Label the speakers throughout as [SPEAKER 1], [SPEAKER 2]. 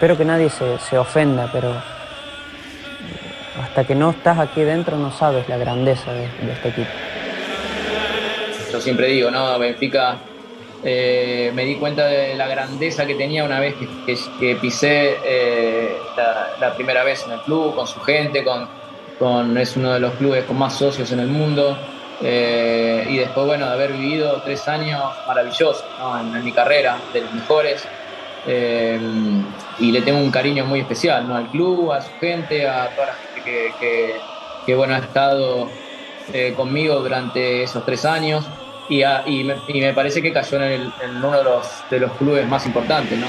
[SPEAKER 1] espero que nadie se, se ofenda, pero hasta que no estás aquí dentro no sabes la grandeza de, este equipo.
[SPEAKER 2] Yo siempre digo, ¿no? Benfica, eh, me di cuenta de la grandeza que tenía una vez que, pisé eh, la, primera vez en el club, con su gente, con, con, es uno de los clubes con más socios en el mundo. Eh, y después, bueno, de haber vivido tres años maravillosos en, mi carrera, de los mejores. Y le tengo un cariño muy especial ¿no? al club, a su gente, a toda la gente que, bueno, ha estado conmigo durante esos tres años y, me, parece que cayó en, uno de los, de los clubes más importantes. ¿no?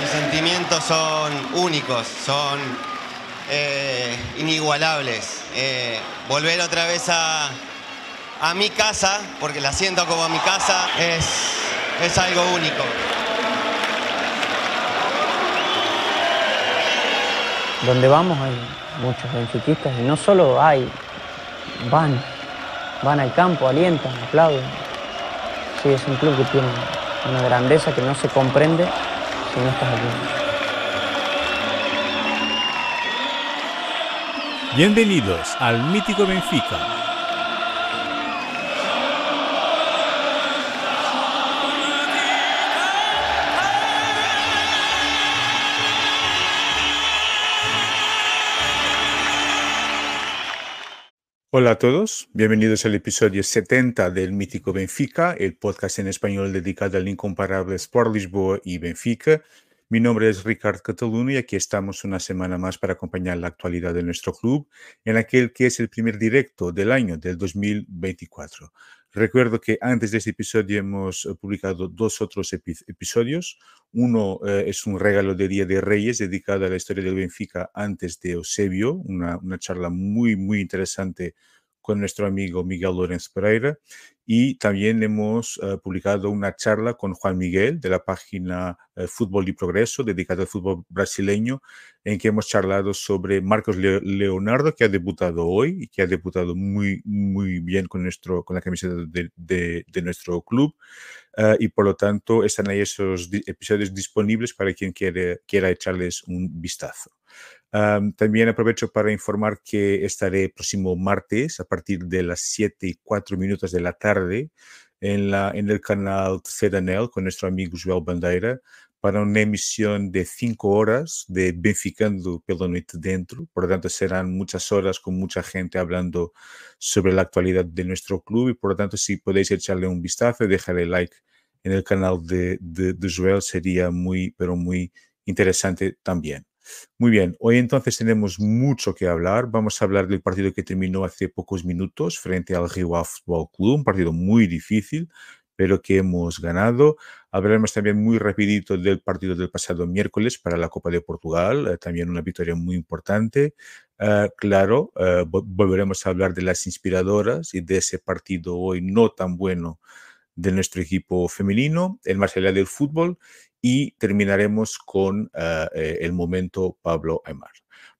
[SPEAKER 3] Mis sentimientos son únicos, son eh, inigualables. Eh, volver otra vez a, a mi casa, porque la siento como mi casa, es, es algo único.
[SPEAKER 1] Donde vamos hay muchos benfiquistas y no solo hay, van, van al campo, alientan, aplauden. Sí, es un club que tiene una grandeza que no se comprende si no estás aquí.
[SPEAKER 4] Bienvenidos al mítico Benfica Hola a todos, bienvenidos al episodio 70 del Mítico Benfica, el podcast en español dedicado al incomparable Sport Lisboa y Benfica. Mi nombre es Ricardo Cataluno y aquí estamos una semana más para acompañar la actualidad de nuestro club en aquel que es el primer directo del año del 2024. Recuerdo que antes de este episodio hemos eh, publicado dos otros episodios. Uno eh, es un regalo de Día de Reyes dedicado a la historia del Benfica antes de Eusebio, una, una charla muy, muy interesante con nuestro amigo Miguel Lorenz Pereira y también hemos eh, publicado una charla con Juan Miguel de la página eh, Fútbol y Progreso dedicada al fútbol brasileño en que hemos charlado sobre Marcos Leonardo que ha debutado hoy y que ha debutado muy muy bien con nuestro con la camiseta de, nuestro club eh, y por lo tanto están ahí esos episodios disponibles para quien quiere, quiera echarles un vistazo también aprovecho para informar que estaré próximo martes a partir de las 7 y 4 minutos de la tarde en, la, en el canal CEDANEL con nuestro amigo Joel Bandeira para una emisión de 5 horas de Benficando pela Noite Dentro. Por lo tanto, serán muchas horas con mucha gente hablando sobre la actualidad de nuestro club y por lo tanto, si podéis echarle un vistazo y dejarle like en el canal de, de, de Joel, sería muy, pero muy interesante también. Muy bien, hoy entonces tenemos mucho que hablar. Vamos a hablar del partido que terminó hace pocos minutos frente al Rio Football Club, un partido muy difícil, pero que hemos ganado. Hablaremos también muy rapidito del partido del pasado miércoles para la Copa de Portugal, eh, también una victoria muy importante. Eh, claro, eh, volveremos a hablar de las inspiradoras y de ese partido hoy no tan bueno de nuestro equipo femenino, el Marsella del fútbol y terminaremos con eh, el momento Pablo Aymar.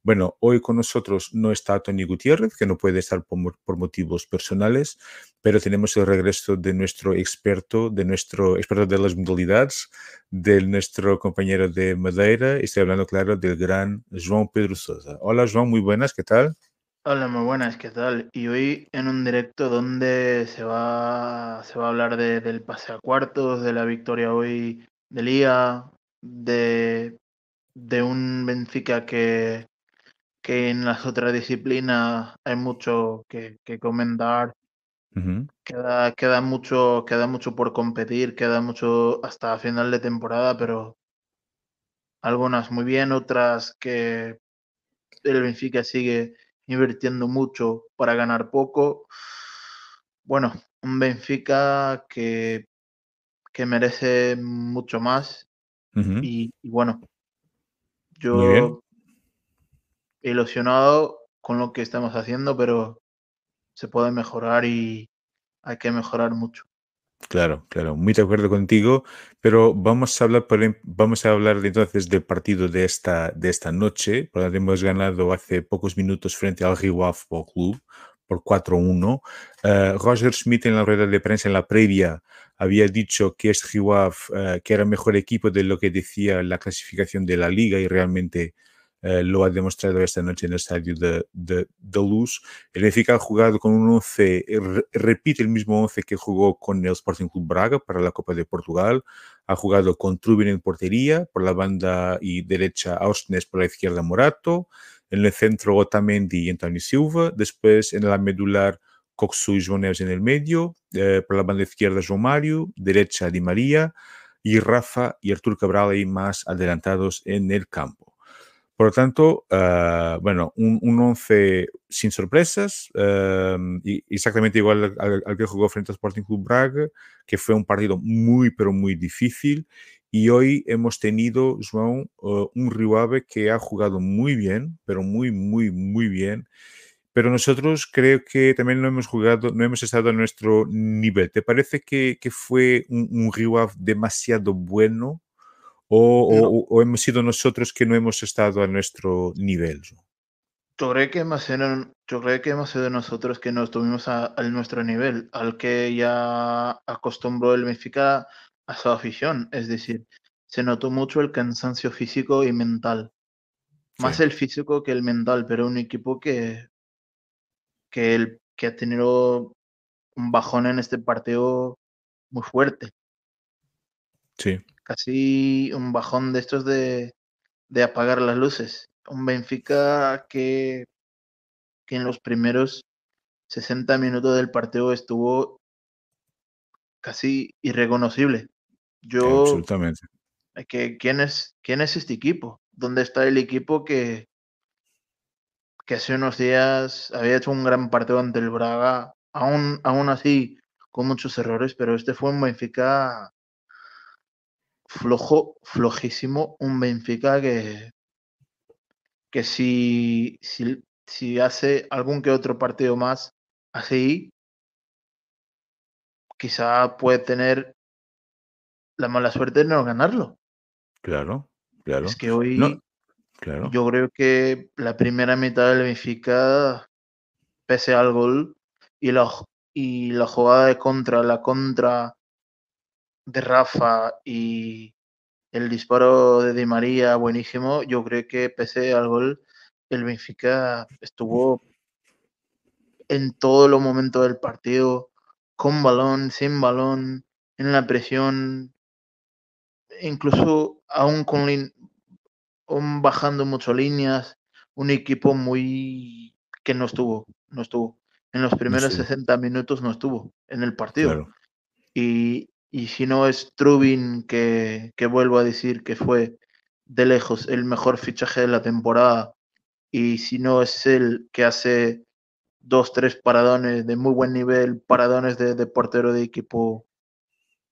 [SPEAKER 4] Bueno, hoy con nosotros no está Tony Gutiérrez, que no puede estar por, motivos personales, pero tenemos el regreso de nuestro experto, de nuestro experto de las modalidades, de nuestro compañero de Madeira. Estoy hablando, claro, del gran João Pedro Sousa. Hola, João, muy buenas, ¿qué tal?
[SPEAKER 5] Hola, muy buenas, ¿qué tal? Y hoy en un directo donde se va, se va a hablar del pase a cuartos, de la victoria hoy de Liga, de, de un Benfica que, que en las otras disciplinas hay mucho que, comentar. queda, queda, mucho, queda mucho por competir, queda mucho hasta final de temporada, pero algunas muy bien, otras que el Benfica sigue invirtiendo mucho para ganar poco. Bueno, un Benfica que que merece mucho más. y, bueno, yo ilusionado con lo que estamos haciendo, pero se puede mejorar y hay que mejorar mucho.
[SPEAKER 4] Claro, claro, muy de acuerdo contigo, pero vamos a hablar, em, vamos a hablar entonces del partido de esta, de esta noche, porque hemos ganado hace pocos minutos frente al Football Club por 4-1. Eh, Roger Smith en la rueda de prensa en la previa había dicho que este Riwaf, que era mejor equipo de lo que decía la clasificación de la liga y realmente eh, lo ha demostrado esta noche en el estadio de, de, Luz. El Benfica ha jugado con un 11, repite el mismo 11 que jugó con el Sporting Club Braga para la Copa de Portugal. Ha jugado con Trubin en portería, por la banda y derecha Ausnes, por la izquierda Morato. En el centro Otamendi y Antonio Silva. Después en la medular Coxu y Joneves en el medio. Eh, por la banda izquierda João Mario, derecha Di María y Rafa y Artur Cabral ahí más adelantados en el campo. Por lo tanto, uh, bueno, un, un, once sin sorpresas, uh, y exactamente igual al, al, que jugó frente al Sporting Club Braga, que fue un partido muy, pero muy difícil. Y hoy hemos tenido, João, uh, un Riuave que ha jugado muy bien, pero muy, muy, muy bien. Pero nosotros creo que también no hemos jugado, no hemos estado a nuestro nivel. ¿Te parece que, que fue un, un Riuave demasiado bueno o, no. o, o, hemos sido nosotros que no hemos estado a nuestro nivel?
[SPEAKER 5] Yo creo que hemos sido, yo creo que hemos sido nosotros que no estuvimos a, a, nuestro nivel, al que ya acostumbró el Benfica a su afición. Es decir, se notó mucho el cansancio físico y mental. Más sí. el físico que el mental, pero un equipo que, que, el, que ha tenido un bajón en este partido muy fuerte.
[SPEAKER 4] Sí
[SPEAKER 5] casi un bajón de estos de, de apagar las luces. Un Benfica que, que en los primeros 60 minutos del partido estuvo casi irreconocible. Yo.
[SPEAKER 4] Absolutamente.
[SPEAKER 5] Que, ¿quién, es, ¿Quién es este equipo? ¿Dónde está el equipo que, que hace unos días había hecho un gran partido ante el Braga? Aún, aún así, con muchos errores, pero este fue un Benfica flojo, flojísimo, un Benfica que, que si, si, si hace algún que otro partido más así, quizá puede tener la mala suerte de no ganarlo.
[SPEAKER 4] Claro, claro.
[SPEAKER 5] Es que hoy
[SPEAKER 4] no, claro.
[SPEAKER 5] yo creo que la primera mitad del Benfica, pese al gol y la, y la jugada de contra, la contra de Rafa y el disparo de Di María buenísimo, yo creo que pese al gol, el Benfica estuvo en todos los momentos del partido, con balón, sin balón, en la presión, incluso aún con aún bajando mucho líneas, un equipo muy que no estuvo, no estuvo. En los primeros sí. 60 minutos no estuvo en el partido.
[SPEAKER 4] Claro.
[SPEAKER 5] Y, y si no es Trubin, que, que, vuelvo a decir que fue de lejos el mejor fichaje de la temporada, y si no es él que hace dos, tres paradones de muy buen nivel, paradones de, de portero de equipo,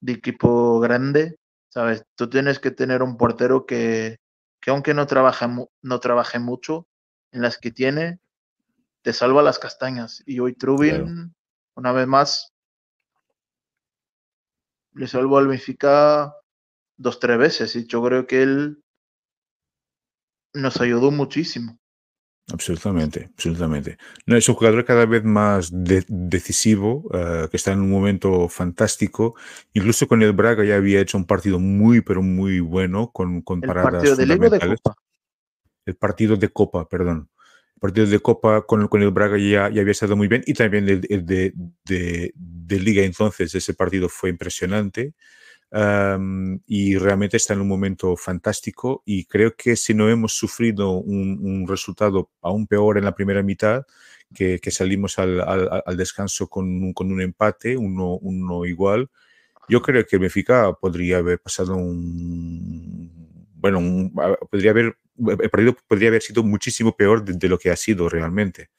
[SPEAKER 5] de equipo grande, ¿sabes? Tú tienes que tener un portero que, que aunque no trabaje, no trabaje mucho, en las que tiene, te salva las castañas. Y hoy Trubin, claro. una vez más, le salvó al Benfica dos, tres veces y yo creo que él nos ayudó muchísimo.
[SPEAKER 4] Absolutamente, absolutamente. No, es un jugador cada vez más de decisivo, uh, que está en un momento fantástico. Incluso con el Braga ya había hecho un partido muy, pero muy bueno, con, con
[SPEAKER 5] el
[SPEAKER 4] paradas
[SPEAKER 5] partido de Liga de Copa.
[SPEAKER 4] El partido de Copa, perdón. El partido de Copa con, con el Braga ya, ya, había estado muy bien y también el, el de, de, de, Liga entonces, ese partido fue impresionante. Um, y realmente está en un momento fantástico y creo que si no hemos sufrido un, un resultado aún peor en la primera mitad, que, que salimos al, al, al, descanso con un, con un empate, uno, uno, igual, yo creo que el Benfica podría haber pasado un, bueno, un, podría haber, el partido podría haber sido muchísimo peor de, de lo que ha sido realmente.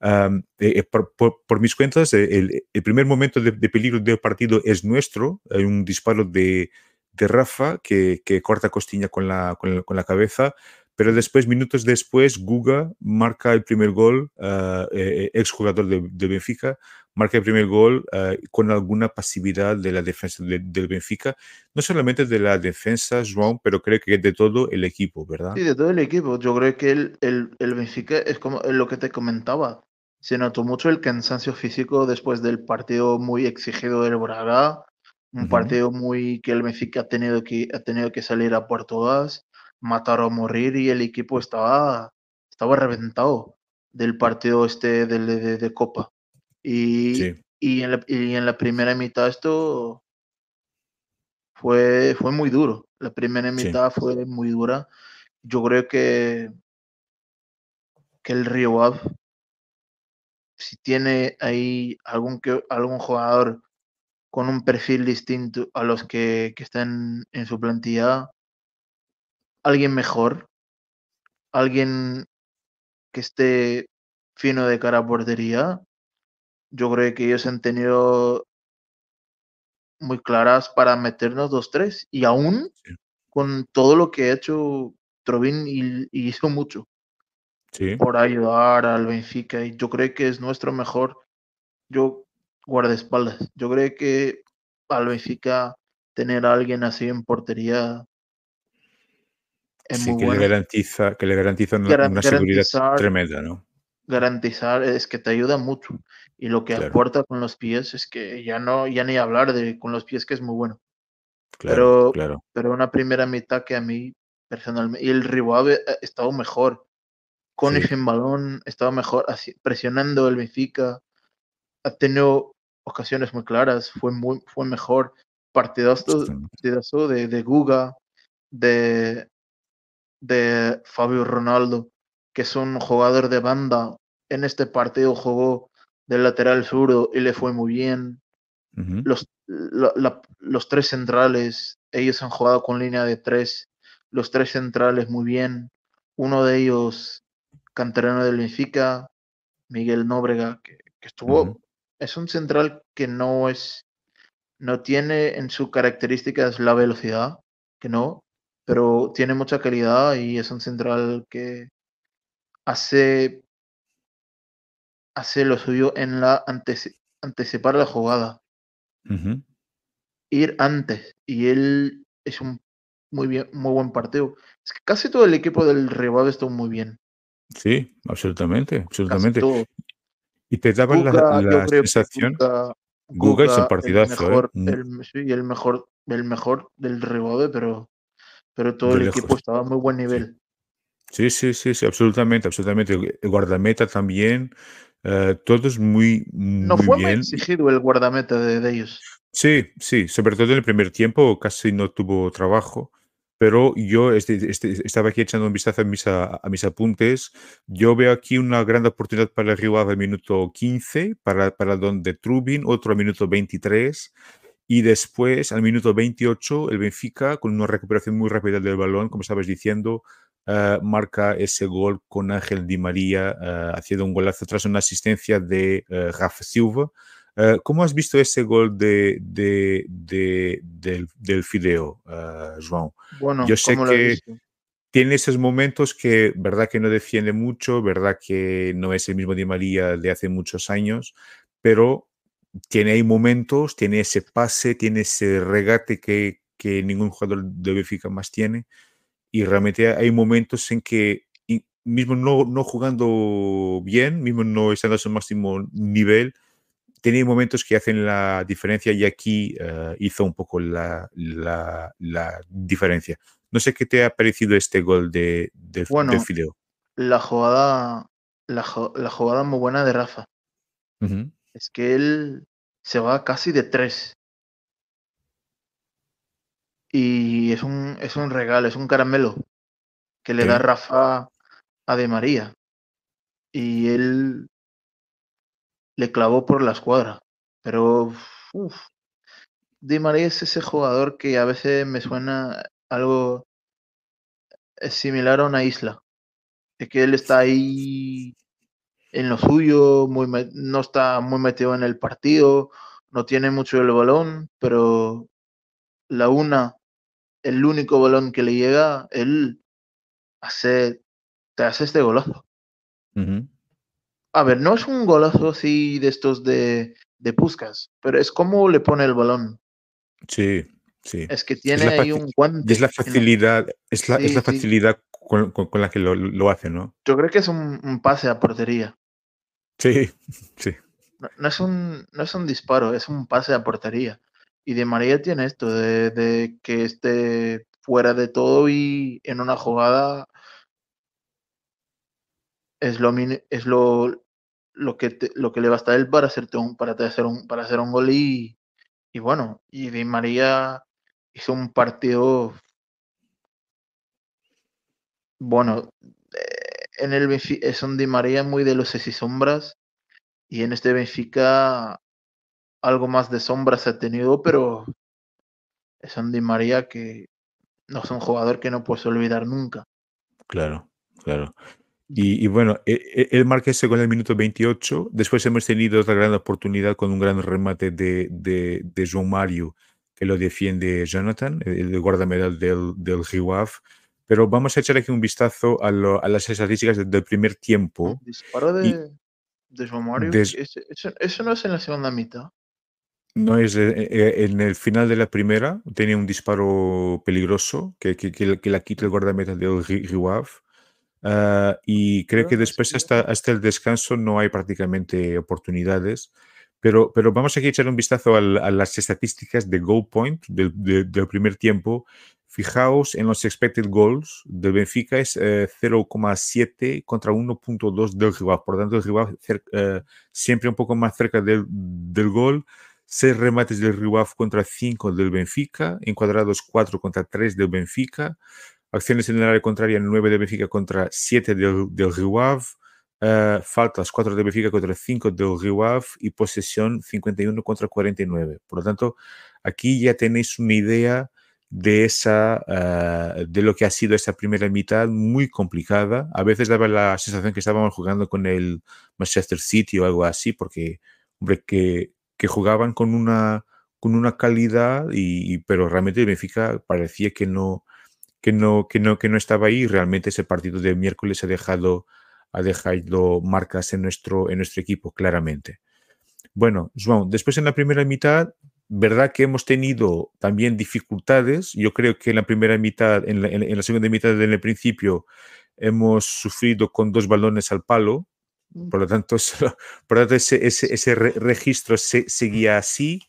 [SPEAKER 4] Um, eh, por, por, por, mis cuentas, el, el primer momento de, de, peligro del partido es nuestro. Hay un disparo de, de Rafa que, que, corta Costiña con la, con la, con, la, cabeza, pero después, minutos después, Guga marca el primer gol, uh, eh, exjugador de, de, Benfica, marca el primer gol uh, con alguna pasividad de la defensa de, del Benfica, no solamente de la defensa, João, pero creo que de todo el equipo, ¿verdad?
[SPEAKER 5] Sí, de todo el equipo. Yo creo que el, el, el Benfica es como lo que te comentaba se notó mucho el cansancio físico después del partido muy exigido del Braga, un partido muy que el Benfica ha tenido que, ha tenido que salir a por todas, matar o morir y el equipo estaba, estaba reventado del partido este de, de, Copa. Y, y, en la, y en la primera mitad esto fue, fue muy duro. La primera mitad fue muy dura. Yo creo que, que el Río Ave si tiene ahí algún, que, algún jugador con un perfil distinto a los que, que están en su plantilla, alguien mejor, alguien que esté fino de cara a portería, yo creo que ellos han tenido muy claras para meternos dos tres y aún con todo lo que ha hecho Trovin y hizo mucho por ayudar al Benfica. Y yo creo que es nuestro mejor yo guardaespaldas. Yo creo que al Benfica tener a alguien así en portería
[SPEAKER 4] es muy que le garantiza que le garantiza una, seguridad tremenda, ¿no?
[SPEAKER 5] Garantizar es que te ayuda mucho y lo que aporta con los pies es que ya no ya ni hablar de con los pies que es muy bueno. Claro, pero, claro. pero una primera mitad que a mí personalmente y el rival ha estado mejor con ese balón, estaba mejor así, presionando el Benfica, ha tenido ocasiones muy claras, fue, muy, fue mejor. Partidazo, de, de Guga, de, de Fabio Ronaldo, que es un jugador de banda. En este partido jugó del lateral sur y le fue muy bien. los, los tres centrales, ellos han jugado con línea de tres. Los tres centrales muy bien. Uno de ellos canterano del Benfica, Miguel Nóbrega, que, estuvo, es un central que no es, no tiene en sus características la velocidad, que no, pero tiene mucha calidad y es un central que hace, hace lo suyo en la anticipar la jugada. Ir antes. Y él es un muy bien, muy buen partido. Es que casi todo el equipo del rival estuvo muy bien.
[SPEAKER 4] Sí, absolutamente, absolutamente. Y te daba la, sensación. Guga, es un partidazo.
[SPEAKER 5] ¿eh? Mm. El mejor, sí, el mejor, el mejor del rebote, pero, pero todo el equipo estaba a muy buen nivel.
[SPEAKER 4] Sí, sí, sí, sí, absolutamente, absolutamente. El guardameta también. Eh, todos muy, muy
[SPEAKER 5] no fue
[SPEAKER 4] bien. muy
[SPEAKER 5] exigido el guardameta de, de, ellos.
[SPEAKER 4] Sí, sí, sobre todo en el primer tiempo casi no tuvo trabajo pero yo este, este, estaba aquí echando un vistazo a mis, a, mis, apuntes. Yo veo aquí una gran oportunidad para el Río Ave minuto 15, para, para donde Trubin, otro al minuto 23. Y después, al minuto 28, el Benfica, con una recuperación muy rápida del balón, como estabas diciendo, uh, marca ese gol con Ángel Di María uh, haciendo un golazo tras una asistencia de uh, Rafa Silva. ¿Cómo has visto ese gol de, de, de del, del, Fideo, João?
[SPEAKER 5] Bueno,
[SPEAKER 4] yo sé que tiene esos momentos que, verdad que no defiende mucho, verdad que no es el mismo Di María de hace muchos años, pero tiene ahí momentos, tiene ese pase, tiene ese regate que, que ningún jugador de Benfica más tiene, y realmente hay momentos en que mismo no, no jugando bien, mismo no estando a su máximo nivel, tiene momentos que hacen la diferencia y aquí uh, hizo un poco la, la, la, diferencia. No sé qué te ha parecido este gol de, de,
[SPEAKER 5] bueno,
[SPEAKER 4] de Fideo.
[SPEAKER 5] La jugada, la, la, jugada muy buena de Rafa.
[SPEAKER 4] Uh -huh.
[SPEAKER 5] Es que él se va casi de tres. Y es un, es un regalo, es un caramelo que le sí. da Rafa a De María. Y él le clavó por la escuadra. Pero uf, Di María es ese jugador que a veces me suena algo similar a una isla. Es que él está ahí en lo suyo, muy no está muy metido en el partido, no tiene mucho el balón, pero la una, el único balón que le llega, él hace, te hace este golazo.
[SPEAKER 4] Uh -huh.
[SPEAKER 5] A ver, no es un golazo así de estos de, de Puskas, pero es como le pone el balón.
[SPEAKER 4] Sí, sí.
[SPEAKER 5] Es que tiene es ahí un guante.
[SPEAKER 4] Es la facilidad, es la, sí, es la facilidad sí. con, con, con, la que lo, lo, hace, ¿no?
[SPEAKER 5] Yo creo que es un, un, pase a portería.
[SPEAKER 4] Sí, sí.
[SPEAKER 5] No, es un, no es un disparo, es un pase a portería. Y Di María tiene esto de, de que esté fuera de todo y en una jugada es lo, es lo, lo, que, lo que le basta a él para, hacerte un, para, hacer un, para hacer un gol y, y bueno, y Di María hizo un partido bueno, en el es un Di María muy de luces y sombras y en este Benfica algo más de sombras ha tenido, pero es un Di María que no es un jugador que no puedes olvidar nunca.
[SPEAKER 4] Claro, claro. Y, bueno, e, e, el marca ese con el minuto 28. Después hemos tenido otra gran oportunidad con un gran remate de, de, de João Mario que lo defiende Jonathan, el guardamedal del, del Pero vamos a echar aquí un vistazo a, las estadísticas del primer tiempo.
[SPEAKER 5] disparo de, de João Mario, eso, no es en la segunda mitad.
[SPEAKER 4] No es eh, eh, en el final de la primera, tenía un disparo peligroso que, que, que, la quita el guardameta del Riwaf. Ah, y creo que después hasta, hasta el descanso no hay prácticamente oportunidades. Pero, pero vamos aquí a echar un vistazo a, las estadísticas de goal point del, del, primer tiempo. Fijaos en los expected goals del Benfica, es 0,7 eh, contra 1,2 del rival. Por lo tanto, el rival eh, siempre un poco más cerca del, del gol. 6 remates del rival contra 5 del Benfica, encuadrados 4 contra 3 del Benfica. Acciones en el área contraria 9 del Benfica contra 7 del, del Uh, faltas 4 de Benfica contra 5 del Riwaf y posesión 51 contra 49. Por lo tanto, aquí ya tenéis una idea de, esa, uh, de lo que ha sido esa primera mitad muy complicada. A veces daba la sensación que estábamos jugando con el Manchester City o algo así, porque, hombre, que, que jugaban con una, con una calidad, y, pero realmente Benfica parecía que no, que, no, que, no, que no estaba ahí. Realmente ese partido de miércoles ha dejado ha dejado marcas en nuestro, en nuestro equipo, claramente. Bueno, João, después en la primera mitad, verdad que hemos tenido también dificultades. Yo creo que en la primera mitad, en la, segunda mitad del principio, hemos sufrido con dos balones al palo. Por lo tanto, por lo tanto ese, ese, registro se, seguía así.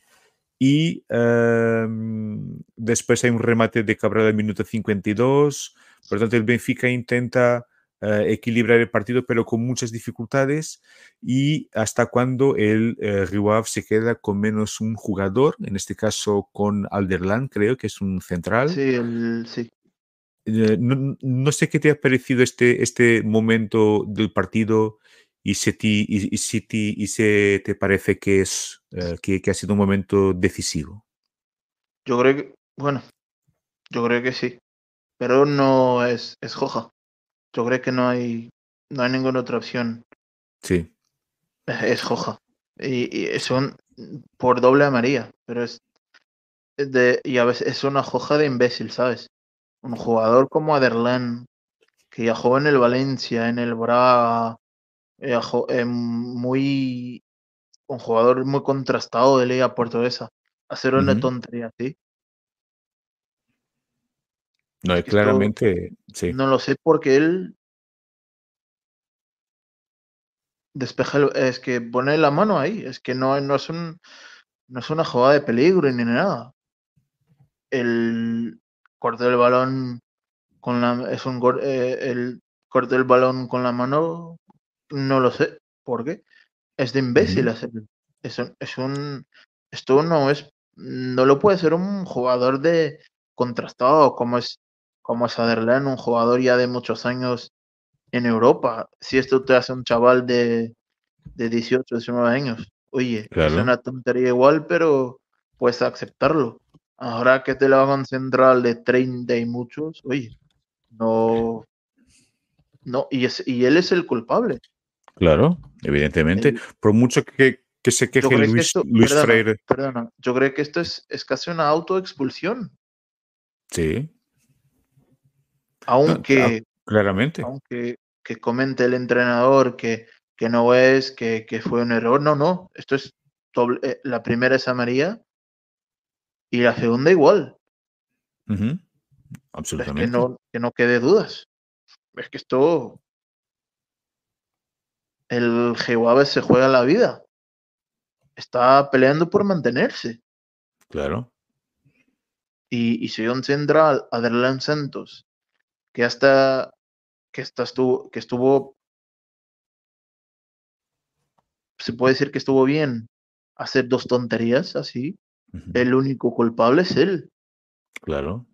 [SPEAKER 4] Y em, después hay un remate de Cabral al minuto 52. Por lo tanto, el Benfica intenta eh, equilibrar el partido, pero con muchas dificultades y hasta cuando el eh, se queda con menos un jugador, en este caso con Alderland, creo que es un central.
[SPEAKER 5] Sí, sí.
[SPEAKER 4] Eh, no, sé qué te ha parecido este, este momento del partido y si, y, y, y se te parece que, es, eh, que, que ha sido un momento decisivo.
[SPEAKER 5] Yo creo que, bueno, yo creo que sí, pero no es, es Joja. Yo creo que no hay, no hay ninguna otra opción.
[SPEAKER 4] Sí.
[SPEAKER 5] Es, Joja. Y, son por doble a María, pero es de, y a veces es una Joja de imbécil, ¿sabes? Un jugador como Aderlan, que ya jugó en el Valencia, en el Braga, eh, muy un jugador muy contrastado de Liga Portuguesa, hacer una tontería así.
[SPEAKER 4] No, claramente, sí.
[SPEAKER 5] No lo sé porque él despeja, es que pone la mano ahí, es que no, no, es un, no es una jugada de peligro ni nada. El corte del balón con la, es un eh, el corte del balón con la mano, no lo sé, ¿por qué? Es de imbécil Es, es un, esto no es, no lo puede ser un jugador de contrastado como es como Saderland, un jugador ya de muchos años en Europa. Si esto te hace un chaval de, de 18, 19 años, oye, es una tontería igual, pero puedes aceptarlo. Ahora que te lo hagan central de 30 y muchos, oye, no. No, y, es, y él es el culpable.
[SPEAKER 4] Claro, evidentemente. Por mucho que, que se queje Luis, Freire.
[SPEAKER 5] Perdona, yo creo que esto es, es casi una autoexpulsión.
[SPEAKER 4] Sí,
[SPEAKER 5] aunque,
[SPEAKER 4] claramente.
[SPEAKER 5] Aunque que comente el entrenador que, que no es, que, que, fue un error. No, no. Esto es doble, eh, la primera es a María y la segunda igual.
[SPEAKER 4] Absolutamente.
[SPEAKER 5] que, no, que no quede dudas. Es que esto. El Jehová se juega la vida. Está peleando por mantenerse.
[SPEAKER 4] Claro.
[SPEAKER 5] Y, y si un central, Adrián Santos, que hasta que, hasta estuvo, que estuvo, se puede decir que estuvo bien hacer dos tonterías así, el único culpable es él.
[SPEAKER 4] Claro,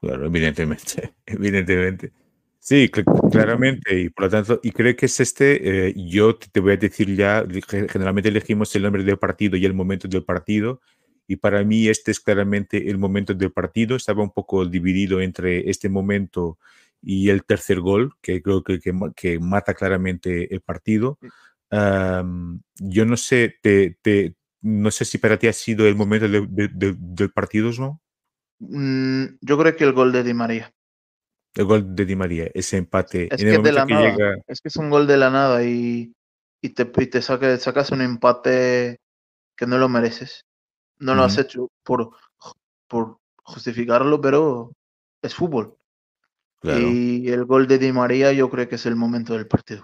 [SPEAKER 4] claro, evidentemente, evidentemente. Sí, claramente, y por lo tanto, y creo que es este, eh, yo te voy a decir ya, generalmente elegimos el nombre del partido y el momento del partido, y para mí este es claramente el momento del partido, estaba un poco dividido entre este momento y el tercer gol, que creo que, que, mata claramente el partido. yo no sé, te, te, no sé si para ti ha sido el momento del partido, ¿no?
[SPEAKER 5] Mm, yo creo que el gol de Di María.
[SPEAKER 4] El gol de Di María, ese empate.
[SPEAKER 5] Es que, de la nada, es que es un gol de la nada y, y te, y te sacas un empate que no lo mereces. No lo has hecho por, por justificarlo, pero es fútbol. Y el gol de Di María yo creo que es el momento del partido.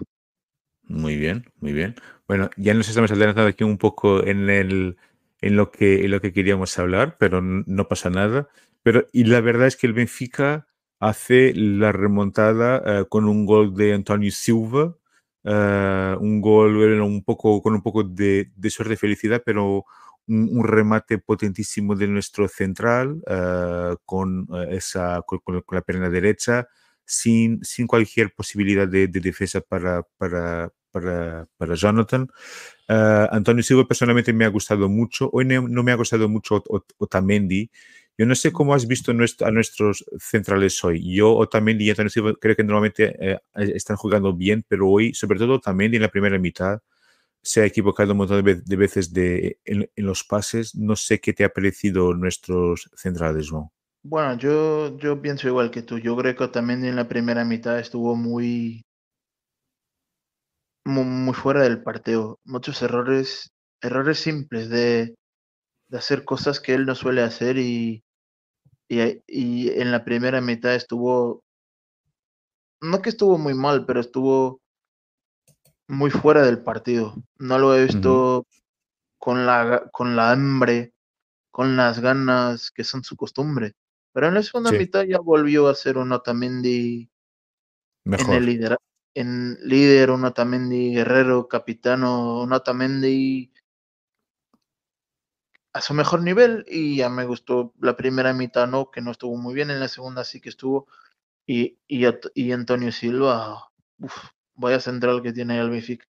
[SPEAKER 4] Muy bien, muy bien. Bueno, ya nos estamos adelantando aquí un poco en, el, en, lo, que, en lo que queríamos hablar, pero no pasa nada. Pero, y la verdad es que el Benfica hace la remontada eh, con un gol de Antonio Silva, eh, un gol un poco, con un poco de, de suerte y felicidad, pero un, remate potentísimo de nuestro central uh, con, esa, con, la pierna derecha, sin, sin cualquier posibilidad de, de defensa para, para, para, Jonathan. Antonio Silva personalmente me ha gustado mucho. Hoy no me ha gustado mucho Otamendi. Yo no sé cómo has visto a nuestros centrales hoy. Yo, Otamendi y Antonio creo que normalmente eh, están jugando bien, pero hoy, sobre todo Otamendi en la primera mitad, se ha equivocado un montón de veces en, los pases. No sé qué te ha parecido nuestros centrales, ¿no?
[SPEAKER 5] Bueno, yo, yo pienso igual que tú. Yo creo que también en la primera mitad estuvo muy, muy, fuera del partido. Muchos errores, errores simples de, de, hacer cosas que él no suele hacer y, y, y en la primera mitad estuvo, no que estuvo muy mal, pero estuvo muy fuera del partido. No lo he visto con, la, con la hambre, con las ganas que son su costumbre. Pero en la segunda mitad ya volvió a ser un Otamendi Mejor. en el líder, en líder, un Otamendi guerrero, capitano, un Otamendi a su mejor nivel y ya me gustó la primera mitad, no, que no estuvo muy bien, en la segunda sí que estuvo y, y, y Antonio Silva, uf, vaya central que tiene el Benfica.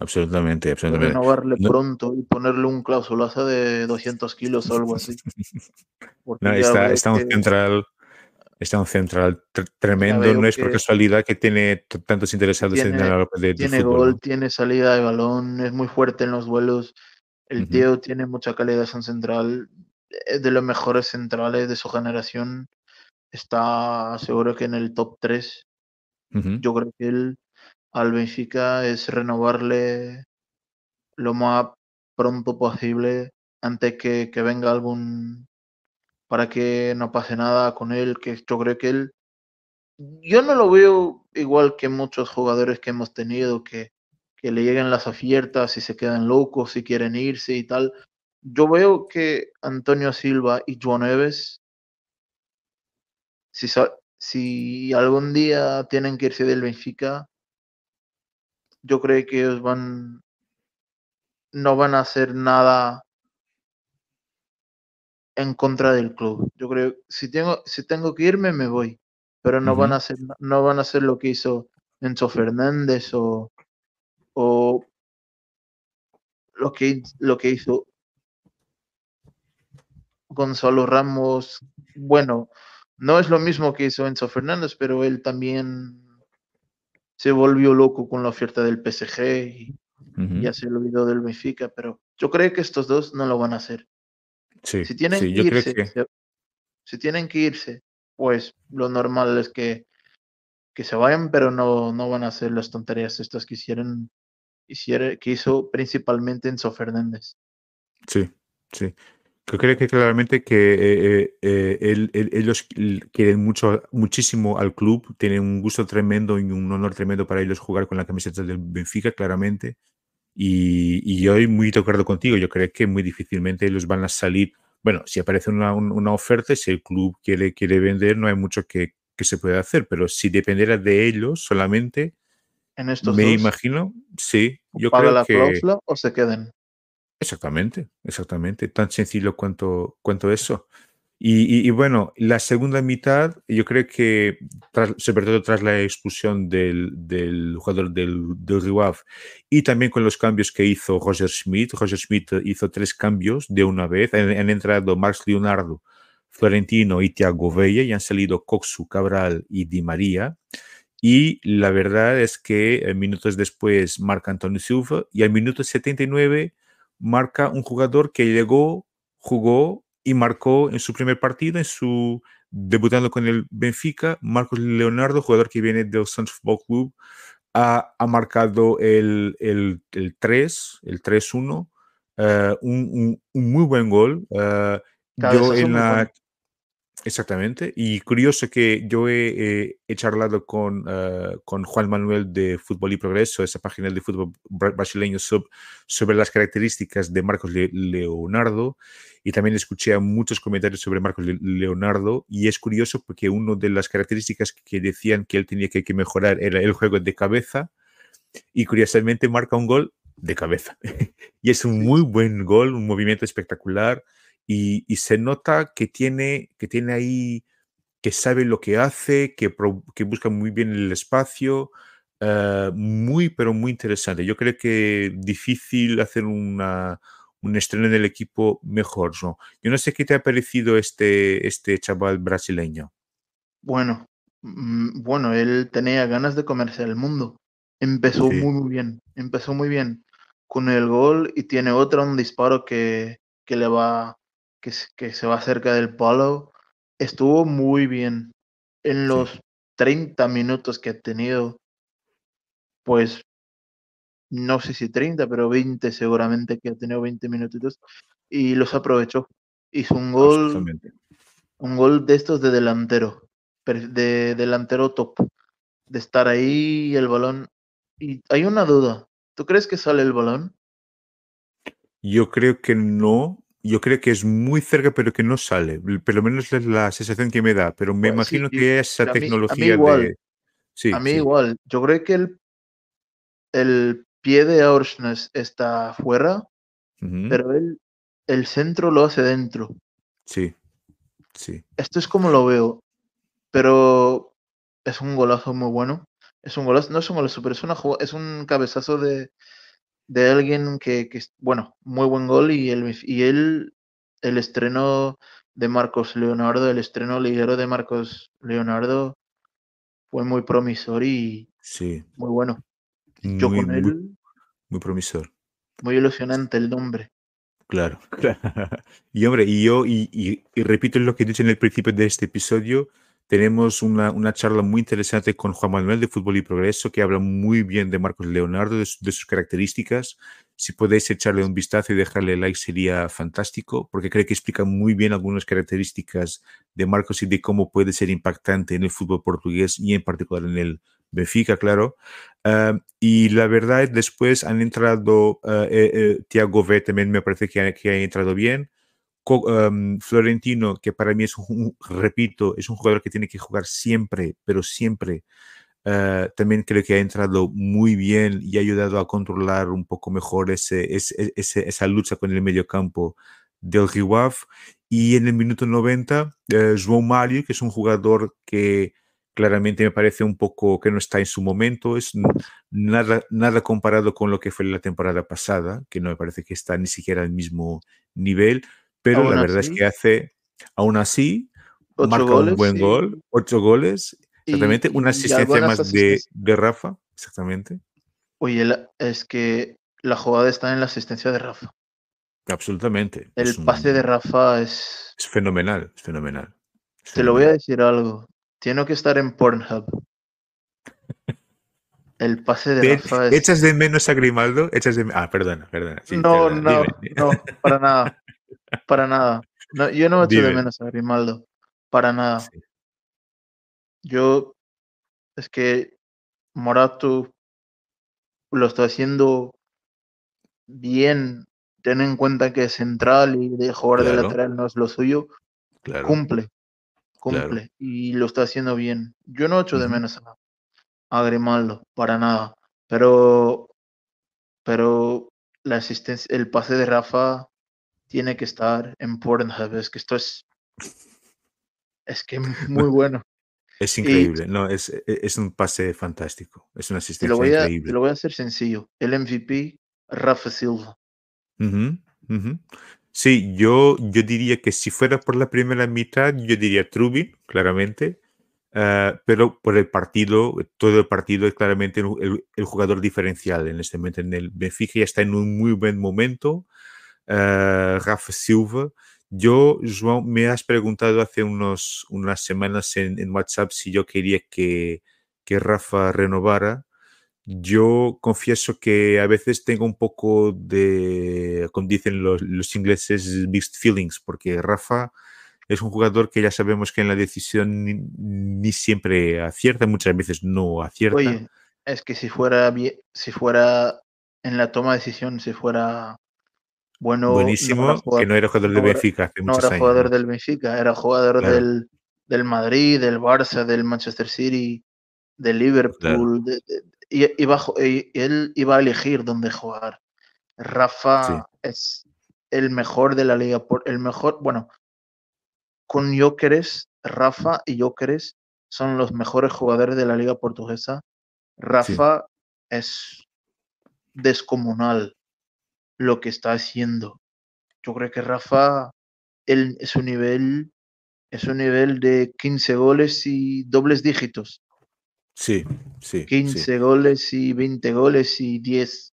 [SPEAKER 4] Absolutamente, absolutamente.
[SPEAKER 5] Renovarle pronto y ponerle un clausulazo de 200 kilos o algo así.
[SPEAKER 4] no, está, está un central, está un central tremendo. No es por casualidad que tiene tantos interesados en
[SPEAKER 5] el
[SPEAKER 4] de,
[SPEAKER 5] Tiene gol, tiene salida de balón, es muy fuerte en los vuelos. El tío tiene mucha calidad en central, es de los mejores centrales de su generación. Está seguro que en el top 3. Yo creo que él al Benfica es renovarle lo más pronto posible antes que, que venga algún para que no pase nada con él, que yo creo que él yo no lo veo igual que muchos jugadores que hemos tenido que, que le lleguen las ofertas y se quedan locos y quieren irse y tal. Yo veo que Antonio Silva y Juan Neves, si, si algún día tienen que irse del Benfica, yo creo que ellos van, no van a hacer nada en contra del club. Yo creo, si tengo, si tengo que irme, me voy, pero no van a hacer, no van a hacer lo que hizo Enzo Fernández o, o lo que, lo que hizo Gonzalo Ramos. Bueno, no es lo mismo que hizo Enzo Fernández, pero él también se volvió loco con la oferta del PSG y ya se olvidó del Benfica, pero yo creo que estos dos no lo van a hacer.
[SPEAKER 4] Sí,
[SPEAKER 5] si tienen que irse, si tienen que irse, pues lo normal es que, que se vayan, pero no, no van a hacer las tonterías estas que hicieron, hiciera, que hizo principalmente Enzo Fernández.
[SPEAKER 4] Sí, sí. Yo creo que claramente que eh, eh, eh, ellos quieren mucho, muchísimo al club, tienen un gusto tremendo y un honor tremendo para ellos jugar con la camiseta del Benfica, claramente. Y, y yo estoy muy de acuerdo contigo, yo creo que muy difícilmente ellos van a salir. Bueno, si aparece una, una oferta, si el club quiere, quiere vender, no hay mucho que, que se pueda hacer, pero si dependiera de ellos solamente,
[SPEAKER 5] en estos
[SPEAKER 4] me
[SPEAKER 5] dos,
[SPEAKER 4] imagino, sí, yo
[SPEAKER 5] paga
[SPEAKER 4] creo
[SPEAKER 5] la
[SPEAKER 4] que...
[SPEAKER 5] cláusula o se queden.
[SPEAKER 4] Exactamente, exactamente, tan sencillo cuanto, cuanto eso. Y, y- y bueno, la segunda mitad, yo creo que, tras- sobre todo tras la expulsión del, del jugador del, del y también con los cambios que hizo Roger Schmidt, Roger Schmidt hizo tres cambios de una vez, han, han entrado Marx Leonardo, Florentino y Thiago Vella y han salido Coxu, Cabral y Di María. Y la verdad es que eh, minutos después marca Antonio Silva y al minuto 79 marca un jugador que llegó, jugó y marcó en su primer partido, en su debutando con el Benfica, Marcos Leonardo, jugador que viene del Santos Football Club, ha, ha marcado el, el, el 3, el 3-1, eh, un, un- un muy buen gol. eh, yo en la. Exactamente. Y curioso que yo he, eh, he charlado con, eh, con Juan Manuel de Fútbol y Progreso, esa página de fútbol bra- brasileño, sob- sobre las características de Marcos Le- Leonardo. Y también escuché a muchos comentarios sobre Marcos Le- Leonardo. Y es curioso porque una de las características que decían que él tenía que, que mejorar era el juego de cabeza. Y curiosamente marca un gol de cabeza. y es un muy buen gol, un movimiento espectacular y, y se nota que tiene, que tiene ahí, que sabe lo que hace, que, pro- que busca muy bien el espacio, eh, muy, pero muy interesante. Yo creo que difícil hacer una, un estreno en el equipo mejor, ¿no? Yo no sé qué te ha parecido este, este chaval brasileño.
[SPEAKER 5] Bueno, mm, bueno, él tenía ganas de comerse el mundo. Empezó
[SPEAKER 4] Sí.
[SPEAKER 5] muy, muy bien, empezó muy bien con el gol y tiene otro, un disparo que, que le va, que, se va cerca del palo. Estuvo muy bien. En
[SPEAKER 4] Sí.
[SPEAKER 5] los 30 minutos que ha tenido, pues no sé si 30, pero 20 seguramente que ha tenido 20 minutitos y los aprovechó. Hizo un gol un gol de estos de delantero, de delantero top, de estar ahí el balón. Y hay una duda, ¿tú crees que sale el balón?
[SPEAKER 4] Yo creo que no. Yo creo que es muy cerca, pero que no sale. Por lo menos es la sensación que me da. Pero me
[SPEAKER 5] Pues
[SPEAKER 4] imagino que esa
[SPEAKER 5] a mí- a mí
[SPEAKER 4] tecnología
[SPEAKER 5] igual.
[SPEAKER 4] de. Sí,
[SPEAKER 5] a mí
[SPEAKER 4] sí,
[SPEAKER 5] igual, yo creo que el, el pie de Aursnes está fuera, pero él, el centro lo hace dentro.
[SPEAKER 4] sí, sí,
[SPEAKER 5] Esto es como lo veo, pero es un golazo muy bueno. Es un golazo, no es un golazo, pero es, una, es un cabezazo de, de alguien que, que bueno, muy buen gol y el, y él, el estreno de Marcos Leonardo, el estreno liguero de Marcos Leonardo fue muy promisor y
[SPEAKER 4] sí.
[SPEAKER 5] muy bueno. Yo
[SPEAKER 4] Muy,
[SPEAKER 5] con él,
[SPEAKER 4] muy promisor.
[SPEAKER 5] muy ilusionante el nombre.
[SPEAKER 4] Claro, claro. Y hombre, y yo, y, y- y repito lo que dicho en el principio de este episodio, tenemos una, una charla muy interesante con Juan Manuel de Fútbol y Progreso, que habla muy bien de Marcos Leonardo, de, su- de sus características. Si podéis echarle un vistazo y dejarle like sería fantástico, porque creo que explica muy bien algunas características de Marcos y de cómo puede ser impactante en el fútbol portugués y en particular en el Benfica, claro. Ah, y la verdad, después han entrado, ah, eh, eh, Thiago V también me parece que ha, que ha entrado bien. Um, Florentino, que para mí es un, repito, es un jugador que tiene que jugar siempre, pero siempre. ah, también creo que ha entrado muy bien y ha ayudado a controlar un poco mejor ese, ese- esa lucha con el mediocampo del Riwaf. Y en el minuto 90, eh, João Mario, que es un jugador que claramente me parece un poco que no está en su momento, es nada, nada comparado con lo que fue la temporada pasada, que no me parece que está ni siquiera al mismo nivel, pero la verdad es que hace, aún así,
[SPEAKER 5] ocho
[SPEAKER 4] marca un buen gol, ocho goles,
[SPEAKER 5] y,
[SPEAKER 4] exactamente, una asistencia más de, de Rafa, exactamente,
[SPEAKER 5] Oye, la- es que la jugada está en la asistencia de Rafa.
[SPEAKER 4] absolutamente,
[SPEAKER 5] El pase de Rafa es...
[SPEAKER 4] es fenomenal, es fenomenal, es
[SPEAKER 5] Te lo voy a decir algo. Tiene que estar en Pornhub. El pase de
[SPEAKER 4] ¿Te
[SPEAKER 5] Rafa
[SPEAKER 4] echas
[SPEAKER 5] es...
[SPEAKER 4] de menos a Grimaldo? Echas de... Ah, perdona, perdona, sí,
[SPEAKER 5] No,
[SPEAKER 4] perdona,
[SPEAKER 5] no,
[SPEAKER 4] dime.
[SPEAKER 5] no, para nada. Para nada. No, yo no echo de menos a Grimaldo, para nada. Yo, es que Morato lo está haciendo bien. Ten en cuenta que es central y de jugar de lateral no es lo suyo. Cumple, cumple y lo está haciendo bien. Yo no echo de menos a, a Grimaldo, para nada. Pero, pero la asistencia, el pase de Rafa tiene que estar en Pornhub. Es que esto es, es que muy bueno.
[SPEAKER 4] Es increíble, no, es, e, es, un pase fantástico, es una asistencia lo voy a, increíble.
[SPEAKER 5] lo voy a hacer sencillo, el MVP, Rafa Silva.
[SPEAKER 4] Sí, yo, yo diría que si fuera por la primera mitad, yo diría Trubi, claramente, ah, pero por el partido, todo el partido es claramente el, el, jugador diferencial en este momento. En el Benfica ya está en un muy buen momento. Uh, Rafa Silva yo, João, me has preguntado hace unos, unas semanas en, en WhatsApp si yo quería que, que, Rafa renovara. Yo confieso que a veces tengo un poco de, como dicen los, los ingleses, mixed feelings, porque Rafa es un jugador que ya sabemos que en la decisión ni, ni siempre acierta, muchas veces no acierta.
[SPEAKER 5] Oye, es que si fuera, si fuera en la toma de decisión, si fuera bueno,
[SPEAKER 4] Buenísimo, que no era jugador del Benfica
[SPEAKER 5] No era jugador del Benfica, era jugador del, del, Madrid, del Barça, del Manchester City, del Liverpool. y, él iba a elegir dónde jugar. Rafa es el mejor de la liga, el mejor, bueno, con Jóqueres, Rafa y Jóqueres son los mejores jugadores de la liga portuguesa. Rafa es descomunal lo que está haciendo. Yo creo que Rafa, él, su nivel es un nivel de 15 goles y dobles dígitos.
[SPEAKER 4] Sí, sí.
[SPEAKER 5] 15 goles y 20 goles y 10,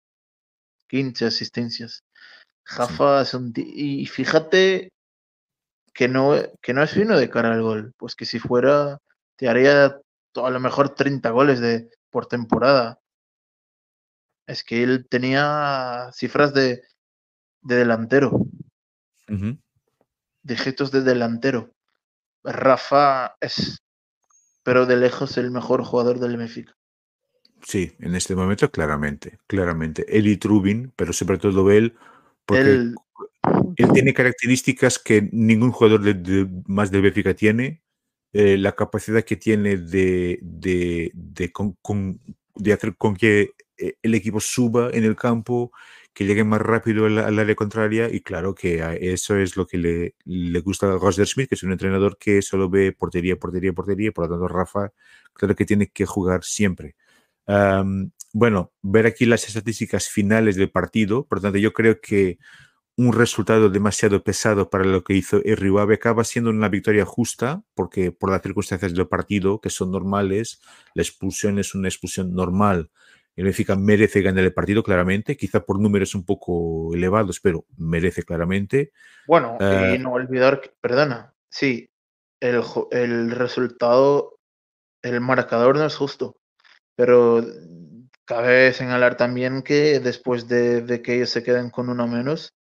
[SPEAKER 5] 15 asistencias. Rafa es un y fíjate que no, que no es fino de cara al gol, pues que si fuera te haría a lo mejor 30 goles de, por temporada es que él tenía cifras de, de delantero. Uh de delantero. Rafa es, pero de lejos, el mejor jugador del Benfica.
[SPEAKER 4] Sí, en este momento claramente, claramente. Él y Trubin, pero sobre todo él, porque él, tiene características que ningún jugador de, más del Benfica tiene. Eh, la capacidad que tiene de, de, de, de hacer con que el equipo suba en el campo, que llegue más rápido al, área contraria y claro que eso es lo que le, le gusta a Roger Smith, que es un entrenador que solo ve portería, portería, portería, por lo tanto Rafa claro que tiene que jugar siempre. bueno, ver aquí las estadísticas finales del partido, por lo tanto yo creo que un resultado demasiado pesado para lo que hizo el Rivabe acaba siendo una victoria justa, porque por las circunstancias del partido, que son normales, la expulsión es una expulsión normal el Benfica merece ganar el partido claramente, quizá por números un poco elevados, pero merece claramente.
[SPEAKER 5] Bueno, y eh, no olvidar, que, perdona, sí, el, el resultado, el marcador no es justo, pero cabe señalar también que después de, que ellos se queden con uno menos,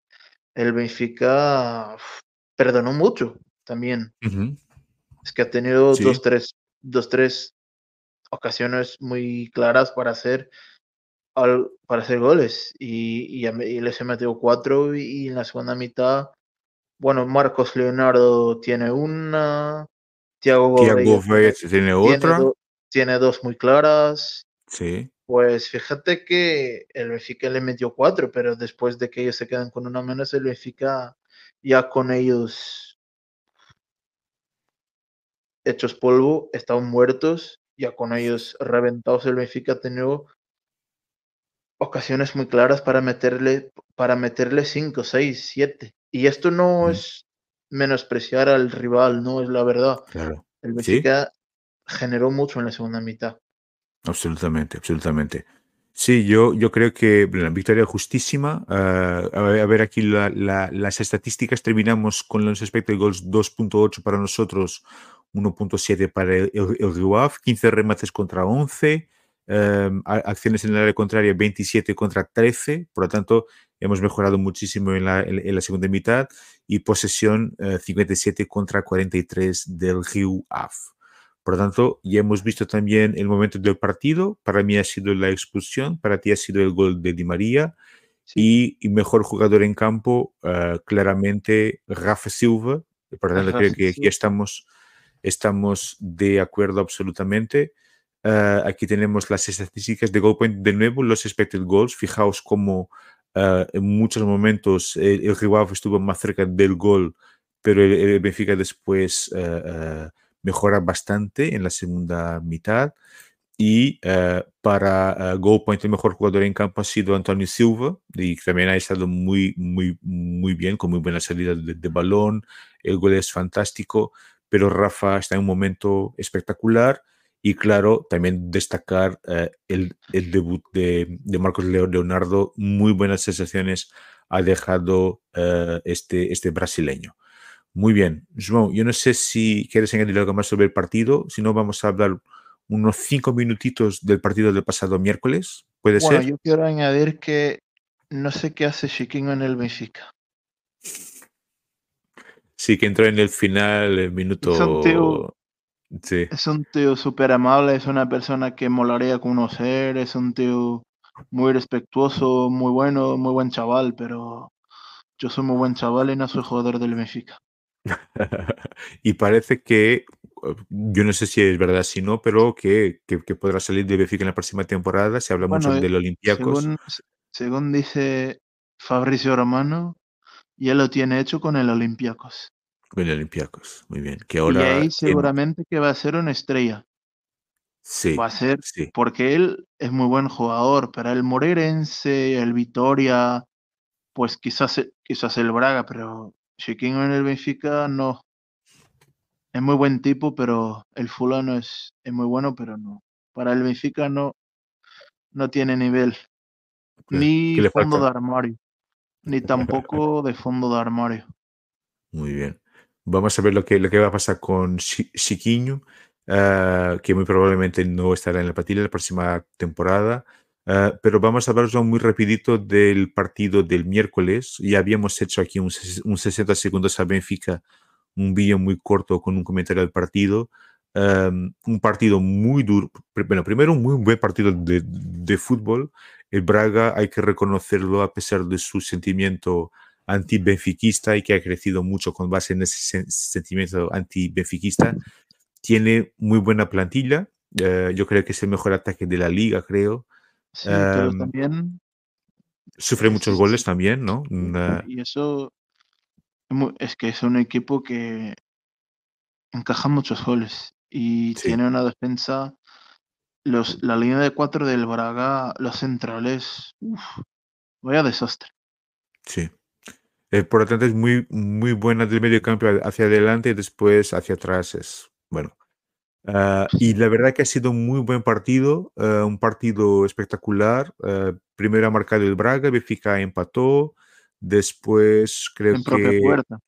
[SPEAKER 5] el Benfica perdonó mucho también. Es que ha tenido dos, tres, dos, tres ocasiones muy claras para hacer para hacer goles y, y, le se metió cuatro y, en la segunda mitad bueno Marcos Leonardo tiene una Thiago
[SPEAKER 4] Gómez tiene otra.
[SPEAKER 5] tiene, dos muy claras.
[SPEAKER 4] Sí.
[SPEAKER 5] Pues fíjate que el Benfica le metió cuatro pero después de que ellos se quedan con una menos el Benfica ya con ellos hechos polvo están muertos ya con ellos reventados el Benfica ha tenido ocasiones muy claras para meterle para meterle 5, 6, 7. Y esto no es menospreciar al rival, no es la verdad.
[SPEAKER 4] Claro.
[SPEAKER 5] El Benfica generó mucho en la segunda mitad.
[SPEAKER 4] Absolutamente, absolutamente. Sí, yo, yo creo que la victoria justísima. Ah, a, ver, aquí las estadísticas. Terminamos con los expected goals 2.8 para nosotros, 1.7 para el, el, 15 remates contra 11, em, acciones en el área contraria 27 contra 13, por lo tanto hemos mejorado muchísimo en la, en la segunda mitad y posesión 57 contra 43 del Ave. Por lo tanto, ya hemos visto también el momento del partido. Para mí ha sido la expulsión, para ti ha sido el gol de Di María. Y, mejor jugador en campo, uh, claramente Rafa Silva. Por lo tanto, creo que aquí estamos, estamos de acuerdo absolutamente. Uh, aquí tenemos las estadísticas de goal point. De nuevo, los expected goals. Fijaos cómo uh, en muchos momentos el, el rival estuvo más cerca del gol, pero el, el Benfica después mejora bastante en la segunda mitad. Y uh, para uh, Goal Point, el mejor jugador en campo ha sido Antonio Silva, y también ha estado muy, muy, muy bien, con muy buena salida de, de, balón. El gol es fantástico, pero Rafa está en un momento espectacular. Y claro, también destacar uh, el, el, debut de, de, Marcos Leonardo, muy buenas sensaciones ha dejado este, este brasileño. Muy bien. João, yo no sé si quieres añadir algo más sobre el partido, si no vamos a hablar unos cinco minutitos del partido del pasado miércoles, ¿puede
[SPEAKER 5] bueno,
[SPEAKER 4] ser?
[SPEAKER 5] yo quiero añadir que no sé qué hace Chiquinho en el Benfica.
[SPEAKER 4] Sí, que entró en el final, el minuto...
[SPEAKER 5] Es un tío,
[SPEAKER 4] sí.
[SPEAKER 5] es un tío súper amable, es una persona que molaría conocer, es un tío muy respetuoso, muy bueno, muy buen chaval, pero yo soy muy buen chaval y no soy jugador del Benfica.
[SPEAKER 4] y parece que, yo no sé si es verdad, si no, pero que, que, que podrá salir de Benfica en la próxima temporada. Se habla
[SPEAKER 5] Bueno,
[SPEAKER 4] mucho
[SPEAKER 5] eh,
[SPEAKER 4] del Olympiacos.
[SPEAKER 5] según, según dice Fabricio Romano, ya lo tiene hecho con el Olympiacos.
[SPEAKER 4] Con el Olympiacos, muy bien. Que
[SPEAKER 5] Y
[SPEAKER 4] ahora.
[SPEAKER 5] ahí
[SPEAKER 4] tiene-
[SPEAKER 5] seguramente que va a ser una estrella.
[SPEAKER 4] Sí,
[SPEAKER 5] Va a ser
[SPEAKER 4] sí.
[SPEAKER 5] porque él es muy buen jugador, pero el Moreirense, el Vitoria, pues quizás, quizás el Braga, pero Chiquinho en el Benfica no. Es muy buen tipo, pero el fulano es, es muy bueno, pero no. Para el Benfica no, no tiene nivel.
[SPEAKER 4] ¿Qué-
[SPEAKER 5] Ni fondo de armario. Ni tampoco de fondo de armario.
[SPEAKER 4] Muy bien. Vamos a ver lo que, lo que va a pasar con Chi- Chiquinho, ah, que muy probablemente no estará en la partida la próxima temporada. Ah, pero vamos a hablar solo muy rapidito del partido del miércoles. Ya habíamos hecho aquí un, un 60 segundos a Benfica, un vídeo muy corto con un comentario del partido. Un partido muy duro. Bueno, primero un muy buen partido de, de fútbol. El Braga hay que reconocerlo a pesar de su sentimiento anti-benfiquista y que ha crecido mucho con base en ese sen- sentimiento anti-benfiquista. Tiene muy buena plantilla. eh, yo creo que es el mejor ataque de la liga, creo.
[SPEAKER 5] Sí, pero
[SPEAKER 4] Em,
[SPEAKER 5] también.
[SPEAKER 4] Sufre muchos goles también, ¿no? Una-
[SPEAKER 5] Y eso es que es un equipo que encaja muchos goles y
[SPEAKER 4] Sí.
[SPEAKER 5] tiene una defensa. Los, la línea de cuatro del Braga, los centrales, uf, vaya desastre.
[SPEAKER 4] Sí. Eh, por lo tanto, es muy, muy buena del medio campo hacia adelante y después hacia atrás es, bueno. Ah, y la verdad que ha sido un muy buen partido, eh, un partido espectacular. Eh, primero ha marcado el Braga, Benfica empató, después creo
[SPEAKER 5] En propia
[SPEAKER 4] que
[SPEAKER 5] puerta.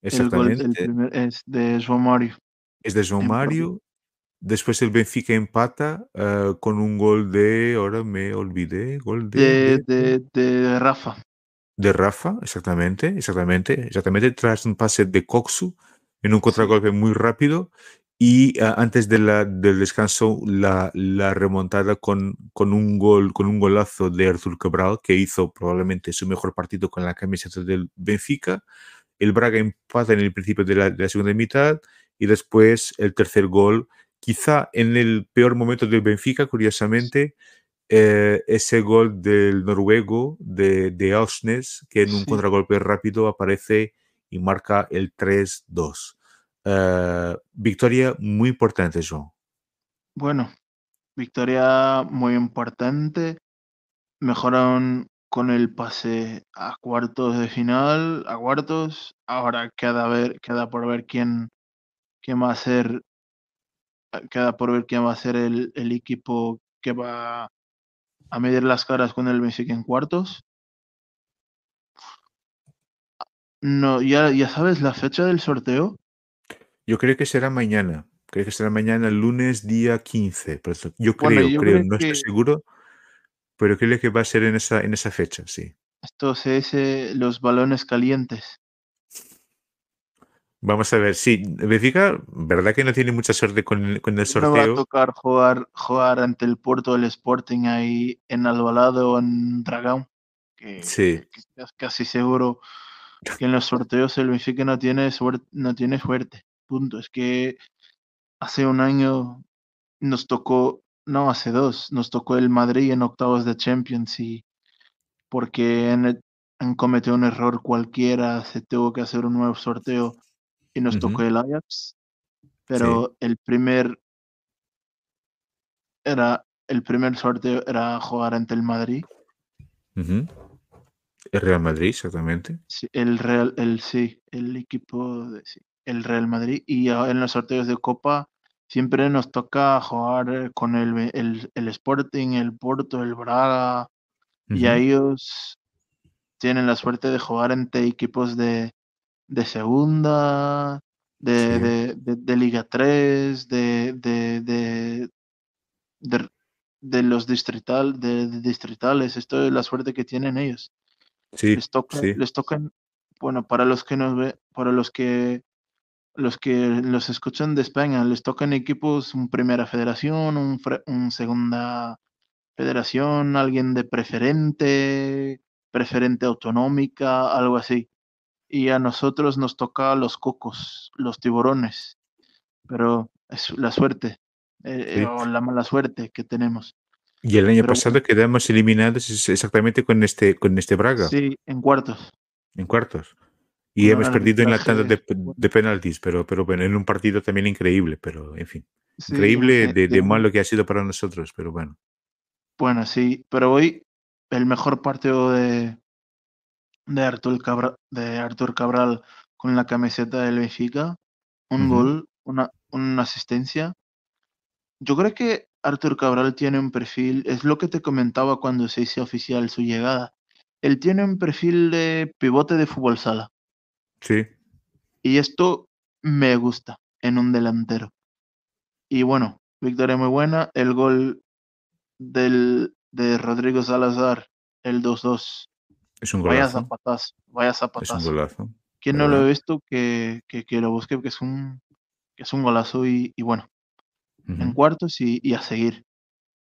[SPEAKER 5] El gol el
[SPEAKER 4] exactamente
[SPEAKER 5] primer es de João Mario.
[SPEAKER 4] es de João Mario. Después el Benfica empata con un gol de, ahora me olvidé, gol de-
[SPEAKER 5] de,
[SPEAKER 4] de
[SPEAKER 5] Rafa.
[SPEAKER 4] De Rafa, exactamente, exactamente, exactamente, tras un pase de Coxu en un contragolpe muy rápido y ah, antes de la- del descanso la, la remontada con, con un gol, con un golazo de Artur Cabral que hizo probablemente su mejor partido con la camiseta del Benfica. El Braga empata en el principio de la, de la segunda mitad y después el tercer gol, quizá en el peor momento del Benfica, curiosamente, eh, ese gol del noruego de, de Ausnes, que en un
[SPEAKER 5] Sí.
[SPEAKER 4] contragolpe rápido aparece y marca el 3-2. Eh, victoria muy importante, João.
[SPEAKER 5] Bueno, victoria muy importante. Mejoraron con el pase a cuartos de final, a cuartos. Ahora queda ver, queda por ver quién, quién va a ser, queda por ver quién va a ser el, el equipo que va a medir las caras con el Benfica en cuartos. No, ya, ya sabes la fecha del sorteo.
[SPEAKER 4] Yo creo que será mañana. Creo que será mañana, lunes, día 15. Pero eso- yo creo,
[SPEAKER 5] Bueno, yo
[SPEAKER 4] creo,
[SPEAKER 5] creo
[SPEAKER 4] no estoy
[SPEAKER 5] que-
[SPEAKER 4] seguro, pero creo que va a ser en esa, en esa fecha, sí.
[SPEAKER 5] Esto se dice los balones calientes.
[SPEAKER 4] Vamos a ver, sí, Benfica, verdad que no tiene mucha suerte con el, con el sorteo.
[SPEAKER 5] No va a tocar jugar, jugar ante el Porto del Sporting ahí en Albalado o en Dragón. Que,
[SPEAKER 4] Sí.
[SPEAKER 5] que es casi seguro que en los sorteos el Benfica no tiene suerte, no tiene suerte. Punto. Es que hace un año nos tocó, no, hace dos, nos tocó el Madrid en octavos de Champions y porque en el- han cometido un error cualquiera, se tuvo que hacer un nuevo sorteo y nos tocó el Ajax. Pero el primer era el primer sorteo era jugar ante el Madrid.
[SPEAKER 4] El Real Madrid, exactamente.
[SPEAKER 5] sí, el Real, el sí, el equipo de sí, el Real Madrid y en los sorteos de Copa siempre nos toca jugar con el, el, el Sporting, el Porto, el Braga y a ellos tienen la suerte de jugar ante equipos de, de segunda, de,
[SPEAKER 4] Sí.
[SPEAKER 5] de, de- de Liga 3, de, de, de, los distrital, de, de distritales. Esto es la suerte que tienen ellos.
[SPEAKER 4] Sí,
[SPEAKER 5] Les toca,
[SPEAKER 4] sí.
[SPEAKER 5] les tocan, bueno, para los que nos ve, para los que los que los escuchan de España, les tocan equipos, un primera federación, un, fre- un segunda federación, alguien de preferente, preferente autonómica, algo así. Y a nosotros nos toca los cocos, los tiburones, pero es la suerte, eh,
[SPEAKER 4] Sí.
[SPEAKER 5] o la mala suerte que tenemos.
[SPEAKER 4] Y el año
[SPEAKER 5] Pero
[SPEAKER 4] pasado quedamos eliminados exactamente con este, con este Braga,
[SPEAKER 5] Sí, en cuartos.
[SPEAKER 4] en cuartos. Y hemos perdido en la tanda de, de penaltis, pero, pero bueno, en un partido también increíble, pero en fin.
[SPEAKER 5] Sí,
[SPEAKER 4] Increíble
[SPEAKER 5] eh,
[SPEAKER 4] de, de malo que ha sido para nosotros, pero bueno.
[SPEAKER 5] Bueno, sí, pero hoy el mejor partido de, de Artur Cabral, de Artur Cabral con la camiseta del Benfica, un gol, una, una asistencia. Yo creo que Artur Cabral tiene un perfil, es lo que te comentaba cuando se hizo oficial su llegada. Él tiene un perfil de pivote de fútbol sala
[SPEAKER 4] Sí,
[SPEAKER 5] y esto me gusta en un delantero. Y bueno, victoria muy buena. El gol del, de Rodrigo Salazar, el 2-2.
[SPEAKER 4] Es un
[SPEAKER 5] Vaya
[SPEAKER 4] golazo.
[SPEAKER 5] zapatazo, vaya
[SPEAKER 4] Es un
[SPEAKER 5] zapatazo.
[SPEAKER 4] golazo.
[SPEAKER 5] Quien no lo ha visto, que, que, que lo busque, que es un, que es un golazo y, y bueno, en cuartos y, y a seguir.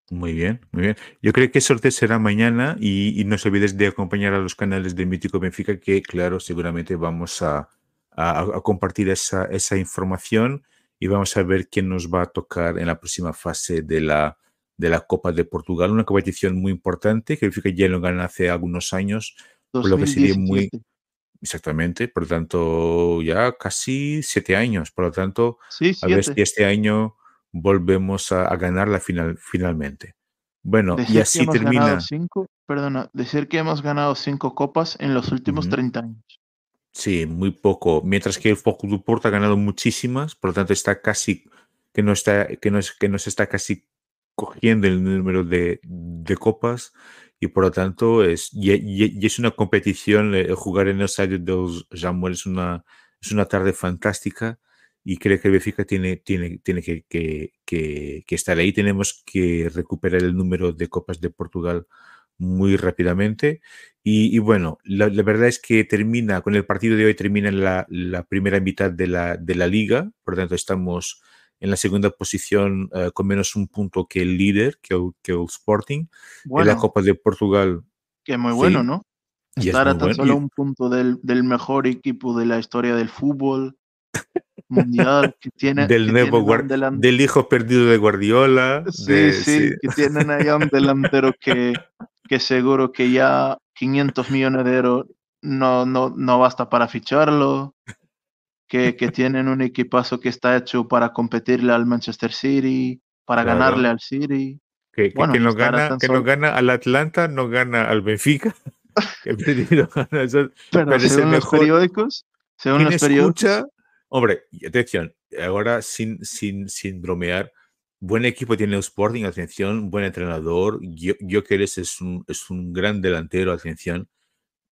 [SPEAKER 4] Muy bien, muy bien. Yo creo que el sorteo será mañana y, y no se olvides de acompañar a los canales del Mítico Benfica, que claro, seguramente vamos a, a- a compartir esa, esa información y vamos a ver quién nos va a tocar en la próxima fase de la, de la Copa de Portugal, una competición muy importante que Benfica ya lo gana hace algunos años, por lo que sería muy
[SPEAKER 5] 2017.
[SPEAKER 4] exactamente, por lo tanto, ya casi siete años, por lo tanto,
[SPEAKER 5] Sí,
[SPEAKER 4] a ver si este año volvemos a, a ganar la final finalmente. Bueno, y
[SPEAKER 5] que
[SPEAKER 4] así termina.
[SPEAKER 5] cinco, perdona, decir que hemos ganado cinco copas en los últimos
[SPEAKER 4] Ujú.
[SPEAKER 5] 30 años.
[SPEAKER 4] Sí, muy poco. Mientras que el Foco do Porto ha ganado muchísimas, por lo tanto está casi que no está que nos que nos está casi cogiendo el número de, de copas y por lo tanto es y, y- y es una competición eh, jugar en el estadio de los Jamor es una es una tarde fantástica y creo que el Benfica tiene tiene tiene que, que, que, que estar ahí. Tenemos que recuperar el número de copas de Portugal muy rápidamente y, y bueno, la, la verdad es que termina, con el partido de hoy termina la, la primera mitad de la, de la liga, por lo tanto estamos en la segunda posición eh, con menos un punto que el líder, que el, que el Sporting. en la
[SPEAKER 5] Bueno,
[SPEAKER 4] Copa de Portugal,
[SPEAKER 5] que muy
[SPEAKER 4] sí,
[SPEAKER 5] bueno, ¿no?
[SPEAKER 4] y es
[SPEAKER 5] Estar a tan
[SPEAKER 4] bueno.
[SPEAKER 5] solo un punto del, del mejor equipo de la historia del fútbol mundial, que tiene,
[SPEAKER 4] del
[SPEAKER 5] que
[SPEAKER 4] nuevo
[SPEAKER 5] a delan-
[SPEAKER 4] del hijo perdido de Guardiola,
[SPEAKER 5] Sí,
[SPEAKER 4] de,
[SPEAKER 5] sí,
[SPEAKER 4] sí.
[SPEAKER 5] que tienen allá un delantero que, que seguro que ya 500 millones de euros no, no, no basta para ficharlo, que, que tienen un equipazo que está hecho para competirle al Manchester City, para
[SPEAKER 4] Claro.
[SPEAKER 5] ganarle al City.
[SPEAKER 4] que,
[SPEAKER 5] Bueno,
[SPEAKER 4] que no
[SPEAKER 5] estar a
[SPEAKER 4] gana, que no
[SPEAKER 5] solo-
[SPEAKER 4] gana al Atlanta, no gana al Benfica.
[SPEAKER 5] Pero, según los periódicos, según
[SPEAKER 4] ¿Quién
[SPEAKER 5] los periódicos,
[SPEAKER 4] escucha? Hombre, atención, ahora sin, sin, sin bromear, buen equipo tiene el Sporting, atención, buen entrenador, yo, yo que eres es un, es un gran delantero, atención,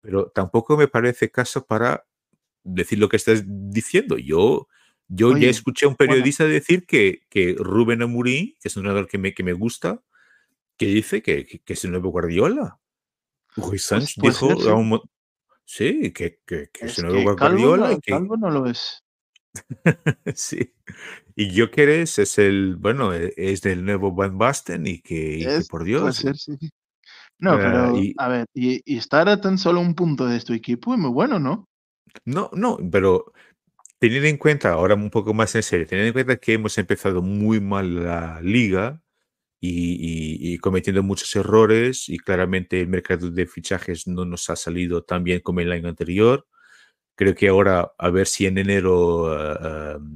[SPEAKER 4] pero tampoco me parece caso para decir lo que estás diciendo. Yo, yo
[SPEAKER 5] Oye,
[SPEAKER 4] ya escuché a un
[SPEAKER 5] bueno.
[SPEAKER 4] periodista decir que, que Rubén Amorim, que es un entrenador que me, que me gusta, que dice que, que, que es el nuevo Guardiola. Santos
[SPEAKER 5] puede
[SPEAKER 4] dijo
[SPEAKER 5] ser,
[SPEAKER 4] a
[SPEAKER 5] sí.
[SPEAKER 4] un mo- sí, que, que, que
[SPEAKER 5] Es que
[SPEAKER 4] va
[SPEAKER 5] Calvo
[SPEAKER 4] Guardiola
[SPEAKER 5] no,
[SPEAKER 4] y que
[SPEAKER 5] Calvo no lo es.
[SPEAKER 4] sí. Y Gyökeres es el, bueno, e- es del nuevo Van Basten y que, y que
[SPEAKER 5] Es,
[SPEAKER 4] por Dios.
[SPEAKER 5] ser, sí. No, pero,
[SPEAKER 4] y,
[SPEAKER 5] a ver, y, y estar a tan solo un punto de tu equipo es muy bueno, ¿no?
[SPEAKER 4] No, no, pero teniendo en cuenta, ahora un poco más en serio, teniendo en cuenta que hemos empezado muy mal la liga y, cometiendo muchos errores y claramente el mercado de fichajes no nos ha salido tan bien como el año anterior. Creo que ahora a ver si en enero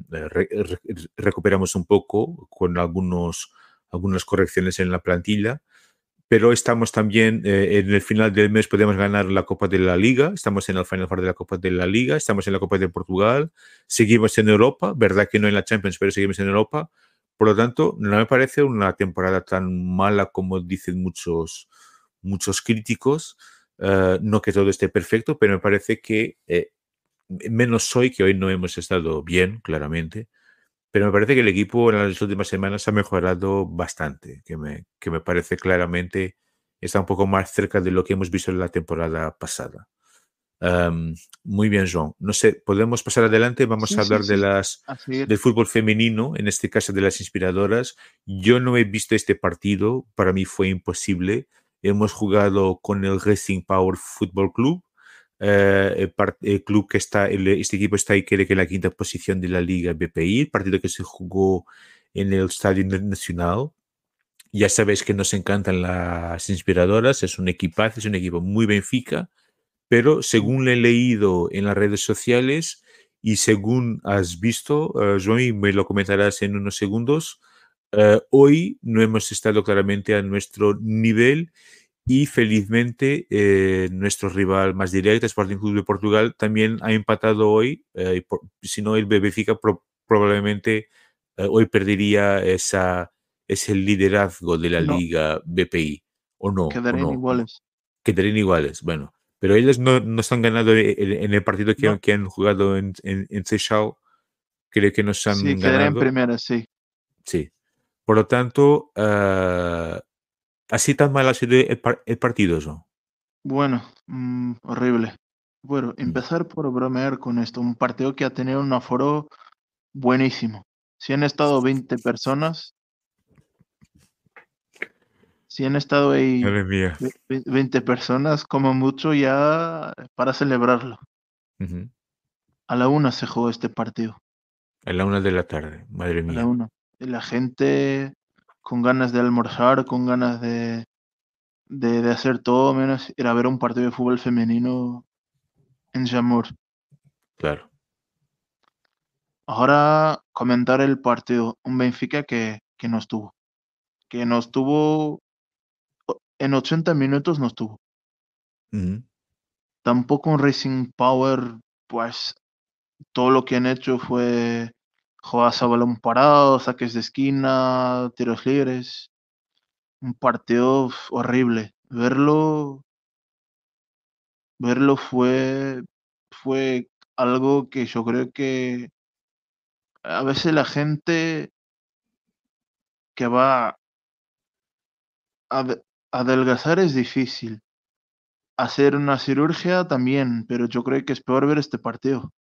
[SPEAKER 4] re- re- recuperamos un poco con algunos, algunas correcciones en la plantilla. Pero estamos también eh, en el final del mes podemos ganar la Copa de la Liga, estamos en el Final Four de la Copa de la Liga, estamos en la Copa de Portugal, seguimos en Europa, verdad que no en la Champions, pero seguimos en Europa. Por lo tanto, no me parece una temporada tan mala como dicen muchos, muchos críticos. Eh, no que todo esté perfecto, pero me parece que eh, menos hoy, que hoy no hemos estado bien, claramente, pero me parece que el equipo en las últimas semanas ha mejorado bastante, que me, que me parece claramente está un poco más cerca de lo que hemos visto en la temporada pasada. Um, muy bien, Joan. No sé, podemos pasar adelante. Vamos
[SPEAKER 5] Sí,
[SPEAKER 4] a
[SPEAKER 5] sí,
[SPEAKER 4] hablar de las del fútbol femenino, en este caso de las inspiradoras. Yo no he visto este partido, para mí fue imposible. Hemos jugado con el Racing Power Football Club, eh, el, club que está, el- este equipo está ahí, creo que en la quinta posición de la Liga BPI, el partido que se jugó en el Estadio Nacional. Ya sabéis que nos encantan las inspiradoras, es un equipazo, es un equipo muy Benfica, pero según le he leído en las redes sociales y según has visto, uh, Joan, y me lo comentarás en unos segundos, uh, hoy no hemos estado claramente a nuestro nivel y felizmente eh, nuestro rival más directo, Sporting Club de Portugal, también ha empatado hoy. Eh, por, si no, el Benfica pro, probablemente eh, hoy perdería esa, ese liderazgo de la
[SPEAKER 5] No.
[SPEAKER 4] Liga BPI. ¿O no? ¿O
[SPEAKER 5] Quedarían
[SPEAKER 4] no?
[SPEAKER 5] iguales.
[SPEAKER 4] Quedarían iguales, bueno. Pero ellos no, no están ganando en, en el partido que,
[SPEAKER 5] No.
[SPEAKER 4] que han jugado en, en, en. Creo que nos han
[SPEAKER 5] Sí, quedarían
[SPEAKER 4] ganado.
[SPEAKER 5] primera, sí.
[SPEAKER 4] Sí. Por lo tanto, uh, así tan mal ha sido el, par el partido, ¿no?
[SPEAKER 5] Bueno, mm, horrible. Bueno,
[SPEAKER 4] Mm.
[SPEAKER 5] empezar por bromear con esto. Un partido que ha tenido un aforo buenísimo. Si han estado 20 personas, si han estado ahí
[SPEAKER 4] Madre mía.
[SPEAKER 5] ve- 20 personas, como mucho ya para celebrarlo. A la una se jugó este partido.
[SPEAKER 4] A la una de la tarde, madre
[SPEAKER 5] A la
[SPEAKER 4] mía.
[SPEAKER 5] una. Y la gente con ganas de almorzar, con ganas de, de, de hacer todo menos ir a ver un partido de fútbol femenino en Jamur.
[SPEAKER 4] Claro.
[SPEAKER 5] Ahora comentar el partido. Un Benfica que, que no estuvo. Que no estuvo. En 80 minutos no estuvo.
[SPEAKER 4] Ujú.
[SPEAKER 5] Tampoco un Racing Power, pues todo lo que han hecho fue jugadas a balón parado, saques de esquina, tiros libres. Un partido horrible. Verlo. Verlo fue. Fue algo que yo creo que a veces la gente que va a de- adelgazar es difícil. Hacer una cirugía también, pero yo creo que es peor ver este partido.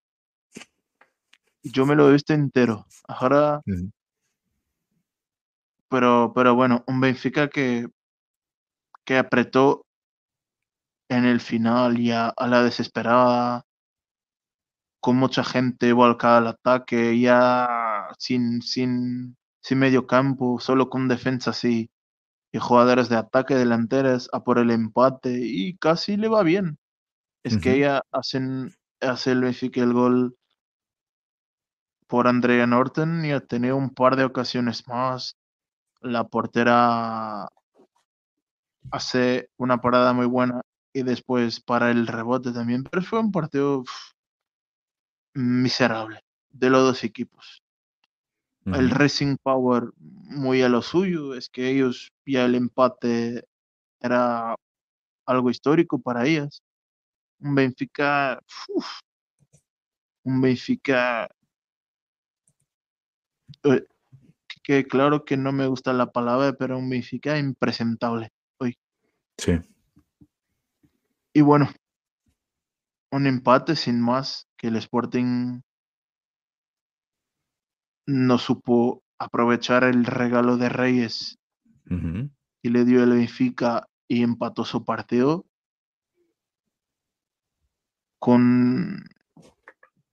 [SPEAKER 5] Yo me lo he visto entero. Ahora, pero, pero bueno, un Benfica que, que apretó en el final ya a la desesperada, con mucha gente volcada al ataque, ya sin, sin, sin medio campo, solo con defensa así y jugadores de ataque delanteras a por el empate y casi le va bien. Es que ella hacen, hace el Benfica el gol por Andrea Norton y ha tenido un par de ocasiones más. La portera hace una parada muy buena y después para el rebote también, pero fue un partido miserable de los dos equipos. El. Racing Power muy a lo suyo, es que ellos ya el empate era algo histórico para ellas. Un Benfica, uf, un Benfica que claro que no me gusta la palabra, pero un Benfica impresentable hoy.
[SPEAKER 4] Sí.
[SPEAKER 5] Y bueno, un empate sin más, que el Sporting no supo aprovechar el regalo de Reyes y le dio el Benfica y empató su partido con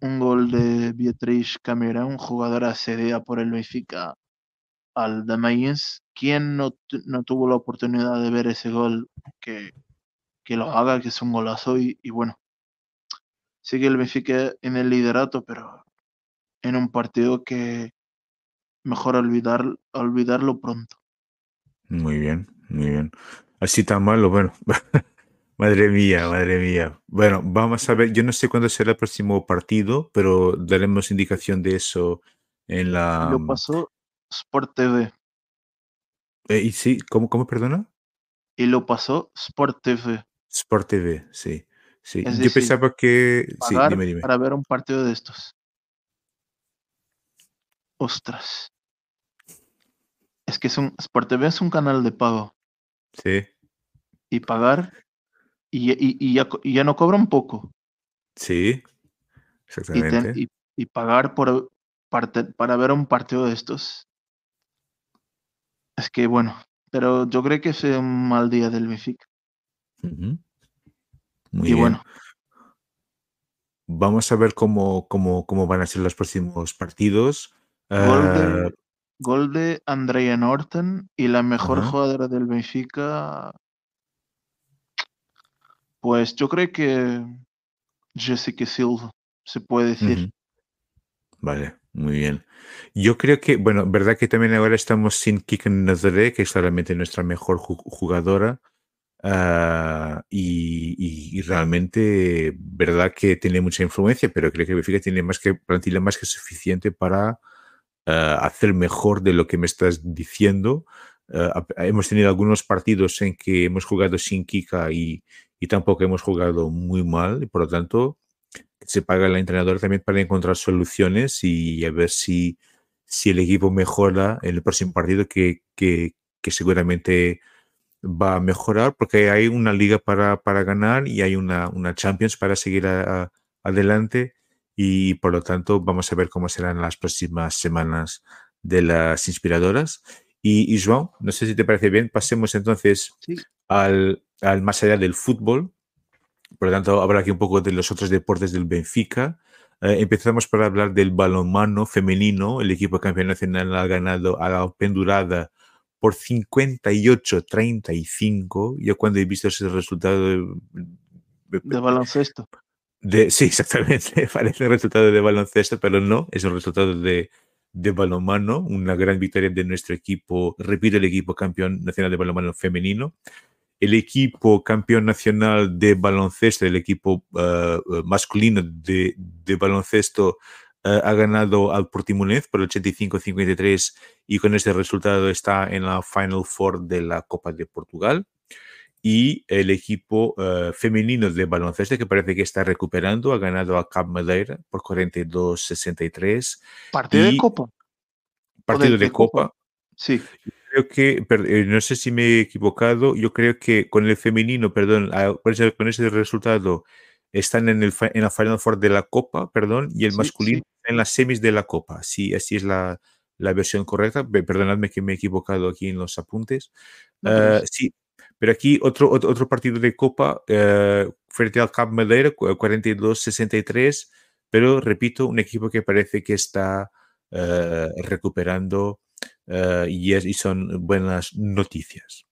[SPEAKER 5] un gol de Beatriz Camerán, jugadora cedida por el Benfica al. ¿Quién no, no tuvo la oportunidad de ver ese gol? Que, que lo haga, que es un golazo y, y bueno, sigue el Benfica en el liderato, pero en un partido que mejor olvidar, olvidarlo pronto.
[SPEAKER 4] Muy bien, muy bien. Así tan malo, bueno. Madre mía, madre mía. Bueno, vamos a ver. Yo no sé cuándo será el próximo partido, pero daremos indicación de eso en
[SPEAKER 5] Y
[SPEAKER 4] la.
[SPEAKER 5] lo pasó Sport TV.
[SPEAKER 4] Eh, y sí, ¿cómo, cómo, perdona?
[SPEAKER 5] Y lo pasó Sport TV.
[SPEAKER 4] Sport TV, sí. sí.
[SPEAKER 5] Es
[SPEAKER 4] Yo
[SPEAKER 5] decir,
[SPEAKER 4] pensaba que. Sí, dime, dime.
[SPEAKER 5] para ver un partido de estos. Ostras. Es que es un, Sport TV es un canal de pago.
[SPEAKER 4] Sí,
[SPEAKER 5] Y pagar. Y, y- y ya, y ya no cobran poco.
[SPEAKER 4] sí,
[SPEAKER 5] ten-
[SPEAKER 4] exactamente.
[SPEAKER 5] y- pagar por parte, para ver un partido de estos. Es que bueno. Pero yo creo que es un mal día del Benfica.
[SPEAKER 4] Muy
[SPEAKER 5] y
[SPEAKER 4] bien.
[SPEAKER 5] bueno,
[SPEAKER 4] Vamos a ver cómo, cómo, cómo van a ser los próximos partidos.
[SPEAKER 5] gol
[SPEAKER 4] Ah,
[SPEAKER 5] de, gol de Andrea Norton y la mejor jugadora del Benfica. Pues yo creo que Jessica Silva, se puede decir.
[SPEAKER 4] Ujú. Vale, muy bien. Yo creo que, bueno, verdad que también ahora estamos sin Kiken Nazare, que es claramente nuestra mejor ju- jugadora. ah, y, y- y realmente, verdad que tiene mucha influencia, pero creo que Benfica tiene más que plantilla más que suficiente para ah, hacer mejor de lo que me estás diciendo. Ap- hemos tenido algunos partidos en que hemos jugado sin Kika y, y tampoco hemos jugado muy mal, y por lo tanto se paga al entrenador también para encontrar soluciones y a ver si, si el equipo mejora en el próximo partido, que, que, que seguramente va a mejorar, porque hay una liga para, para ganar y hay una, una Champions para seguir a- a- adelante y por lo tanto vamos a ver cómo serán las próximas semanas de las inspiradoras. Y, y Joan, no sé si te parece bien, pasemos entonces
[SPEAKER 5] Sí.
[SPEAKER 4] al, al más allá del fútbol. Por lo tanto, hablar aquí un poco de los otros deportes del Benfica. Eh, empezamos por hablar del balonmano femenino. El equipo campeón nacional ha ganado a la pendurada por 58-35. Yo cuando he visto ese resultado... eh,
[SPEAKER 5] De baloncesto.
[SPEAKER 4] de- sí, exactamente. Parece un resultado de baloncesto, pero no, es un resultado de, de balonmano. Una gran victoria de nuestro equipo. Repito, el equipo campeón nacional de balonmano femenino. El equipo campeón nacional de baloncesto, el equipo eh, masculino de, de baloncesto, eh, ha ganado al Portimonense por 85-53 y con este resultado está en la Final Four de la Copa de Portugal y el equipo eh, femenino de baloncesto, que parece que está recuperando, ha ganado a Cap Madeira por 42-63.
[SPEAKER 5] Partido de copa.
[SPEAKER 4] Partido
[SPEAKER 5] de-
[SPEAKER 4] de,
[SPEAKER 5] de Copa.
[SPEAKER 4] Copa.
[SPEAKER 5] Sí.
[SPEAKER 4] Creo que, per- eh, no sé si me he equivocado, yo creo que con el femenino, perdón, a- con ese, resultado están en, el, fi- en la Final Four de la Copa, perdón, y el
[SPEAKER 5] Sí,
[SPEAKER 4] masculino
[SPEAKER 5] sí.
[SPEAKER 4] en las semis de la Copa. Sí, así es la, la versión correcta. Pe- Perdonadme que me he equivocado aquí en los apuntes.
[SPEAKER 5] No,
[SPEAKER 4] Eh, sí, pero aquí otro, otro, otro partido de Copa eh, frente al Cap Madeira, cu- 42-63, pero repito, un equipo que parece que está eh, recuperando eh, y, es- y son buenas noticias.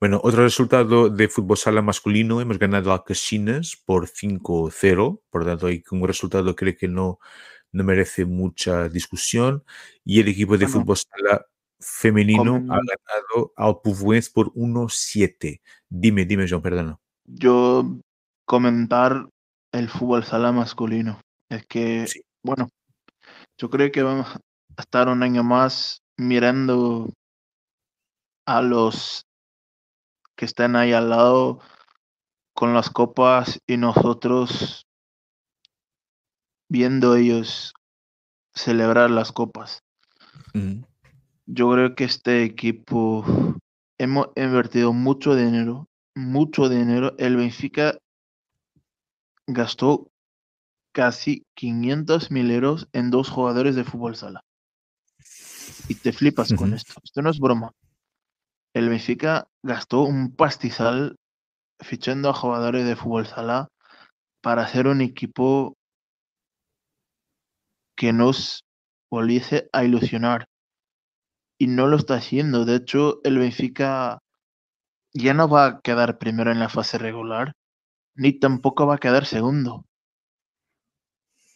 [SPEAKER 4] Bueno, otro resultado de fútbol sala masculino, hemos ganado a Casinas por 5-0, por lo tanto, hay un resultado creo que no, no merece mucha discusión. Y el equipo de
[SPEAKER 5] Bueno,
[SPEAKER 4] fútbol sala femenino ha ganado al Pufuense por 1-7. Dime, dime, John, perdona.
[SPEAKER 5] yo comentar el fútbol sala masculino. Es que,
[SPEAKER 4] Sí.
[SPEAKER 5] bueno, yo creo que vamos estar un año más mirando a los que están ahí al lado con las copas y nosotros viendo ellos celebrar las copas. Yo creo que este equipo hemos invertido mucho dinero mucho dinero. El Benfica gastó casi 500 mil euros en dos jugadores de fútbol sala. Y te flipas con esto. Esto no es broma. El Benfica gastó un pastizal fichando a jugadores de fútbol sala para hacer un equipo que nos volviese a ilusionar. Y no lo está haciendo. De hecho, el Benfica ya no va a quedar primero en la fase regular, ni tampoco va a quedar segundo.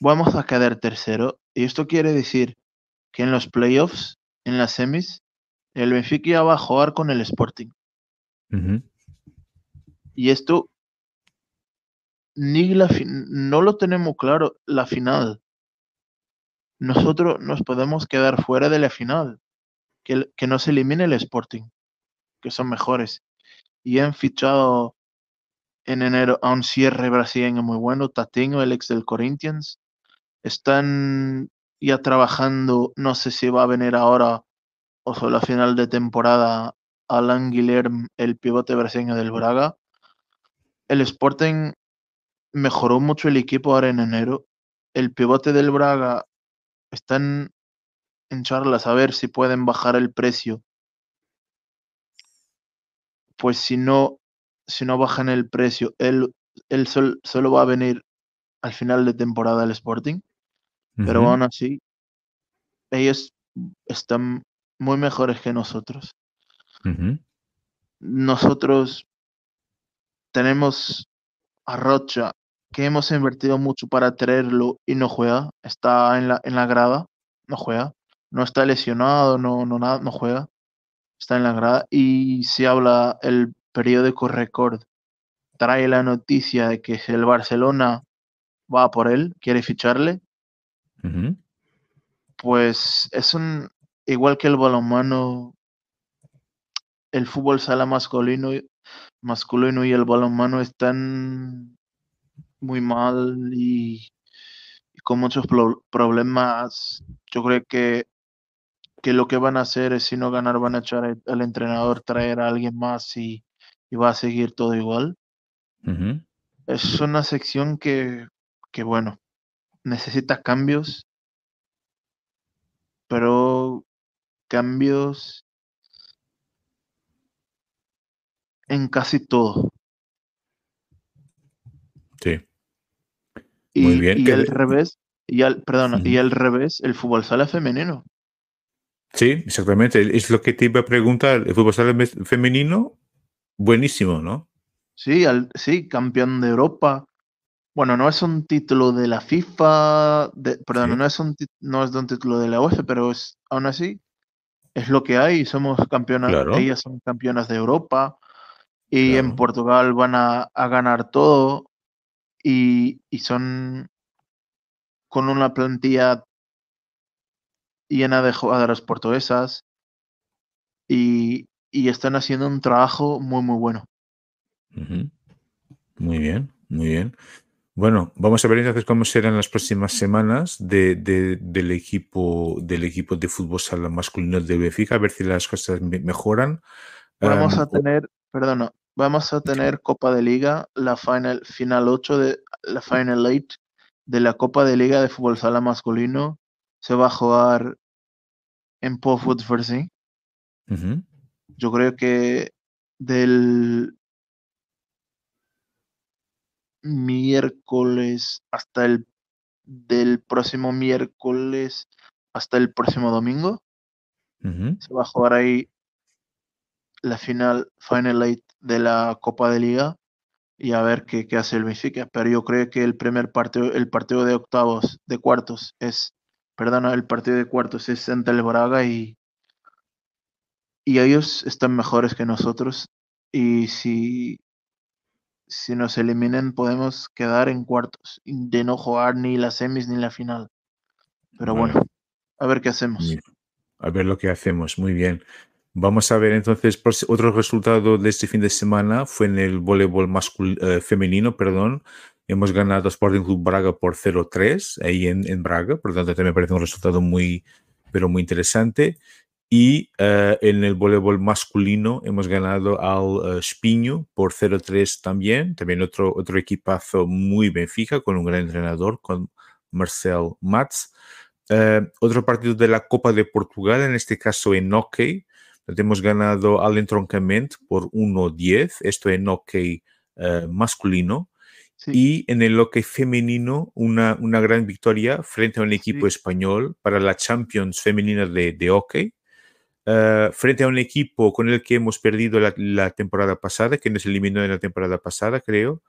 [SPEAKER 5] Vamos a quedar tercero. Y esto quiere decir que en los playoffs, en las semis, el Benfica va a jugar con el Sporting. Y esto ni la fin- no lo tenemos claro, la final. Nosotros nos podemos quedar fuera de la final. Que, el- que nos elimine el Sporting, que son mejores. Y han fichado en enero a un cierre brasileño muy bueno, Tatinho, el ex del Corinthians. Están ya trabajando, no sé si va a venir ahora o solo a final de temporada, Alan Guilherme, el pivote brasileño del Braga. El Sporting mejoró mucho el equipo ahora en enero. El pivote del Braga están en charlas a ver si pueden bajar el precio. Pues si no, si no bajan el precio, él, él sol- solo va a venir al final de temporada al Sporting. Pero aún así, ellos están muy mejores que nosotros. Nosotros tenemos a Rocha, que hemos invertido mucho para traerlo y no juega. Está en la, en la grada, no juega. No está lesionado, no, no, nada, no juega. Está en la grada. Y se habla el periódico Record. Trae la noticia de que el Barcelona va por él, quiere ficharle. Pues es un. Igual que el balonmano, el fútbol sala masculino, y- masculino y el balonmano están muy mal y, y con muchos pro- problemas. Yo creo que, que lo que van a hacer es, si no ganar, van a echar al- entrenador, traer a alguien más y, y va a seguir todo igual. Es una sección que, que, bueno, necesita cambios, pero cambios en casi todo.
[SPEAKER 4] Sí.
[SPEAKER 5] Y,
[SPEAKER 4] Muy bien,
[SPEAKER 5] y al revés, y al, perdona, y al revés, el fútbol sala femenino.
[SPEAKER 4] Sí, exactamente. Es lo que te iba a preguntar. El fútbol sala femenino, buenísimo, ¿no?
[SPEAKER 5] Sí, al, sí, campeón de Europa. Bueno, no es un título de la FIFA, de, perdón,
[SPEAKER 4] Sí.
[SPEAKER 5] no es un no es de un título de la UEFA, pero es aún así es lo que hay. Somos campeonas,
[SPEAKER 4] Claro.
[SPEAKER 5] ellas son campeonas de Europa y en. Portugal van a, a ganar todo y, y son con una plantilla llena de jugadoras portuguesas y, y están haciendo un trabajo muy, muy bueno.
[SPEAKER 4] Muy bien, muy bien. Bueno, vamos a ver entonces cómo serán las próximas semanas de, de- del equipo del equipo de fútbol sala masculino de Benfica, a ver si las cosas me- mejoran.
[SPEAKER 5] Vamos
[SPEAKER 4] Am,
[SPEAKER 5] a tener, perdona, vamos a tener Copa de Liga, la final, final 8 de la Final 8 de la Copa de Liga de Fútbol Sala masculino. Se va a jugar en Pofut Versi.
[SPEAKER 4] ujú,
[SPEAKER 5] Yo creo que del miércoles hasta el del próximo miércoles hasta el próximo domingo se va a jugar ahí la final Final 8 de la Copa de Liga y a ver qué, qué hace el Benfica. Pero yo creo que el primer partido, el partido de octavos, de cuartos, es, perdona, el partido de cuartos es ante el Braga y, y ellos están mejores que nosotros. Y si, si nos eliminan, podemos quedar en cuartos, de no jugar ni las semis ni la final. Pero bueno, a ver qué hacemos.
[SPEAKER 4] A ver lo que hacemos. Muy bien. Vamos a ver entonces otro resultado de este fin de semana fue en el voleibol eh, femenino, perdón. Hemos ganado Sporting Club Braga por 0-3 ahí en, en Braga, por lo tanto también me parece un resultado muy, pero muy interesante. Y eh, en el voleibol masculino hemos ganado al uh, por 0-3 también. También otro, otro equipazo muy Benfica con un gran entrenador, con Marcel Mats. Uh, otro partido de la Copa de Portugal, en este caso en hockey. Hemos ganado al entroncamiento por 1-10, esto en hockey uh, masculino. Sí. Y en el hockey femenino, una, una, gran victoria frente a un equipo sí. español para la Champions femenina de, de hockey. Uh, frente a un equipo con el que hemos perdido la, la, temporada pasada, que nos eliminó en la temporada pasada, creo.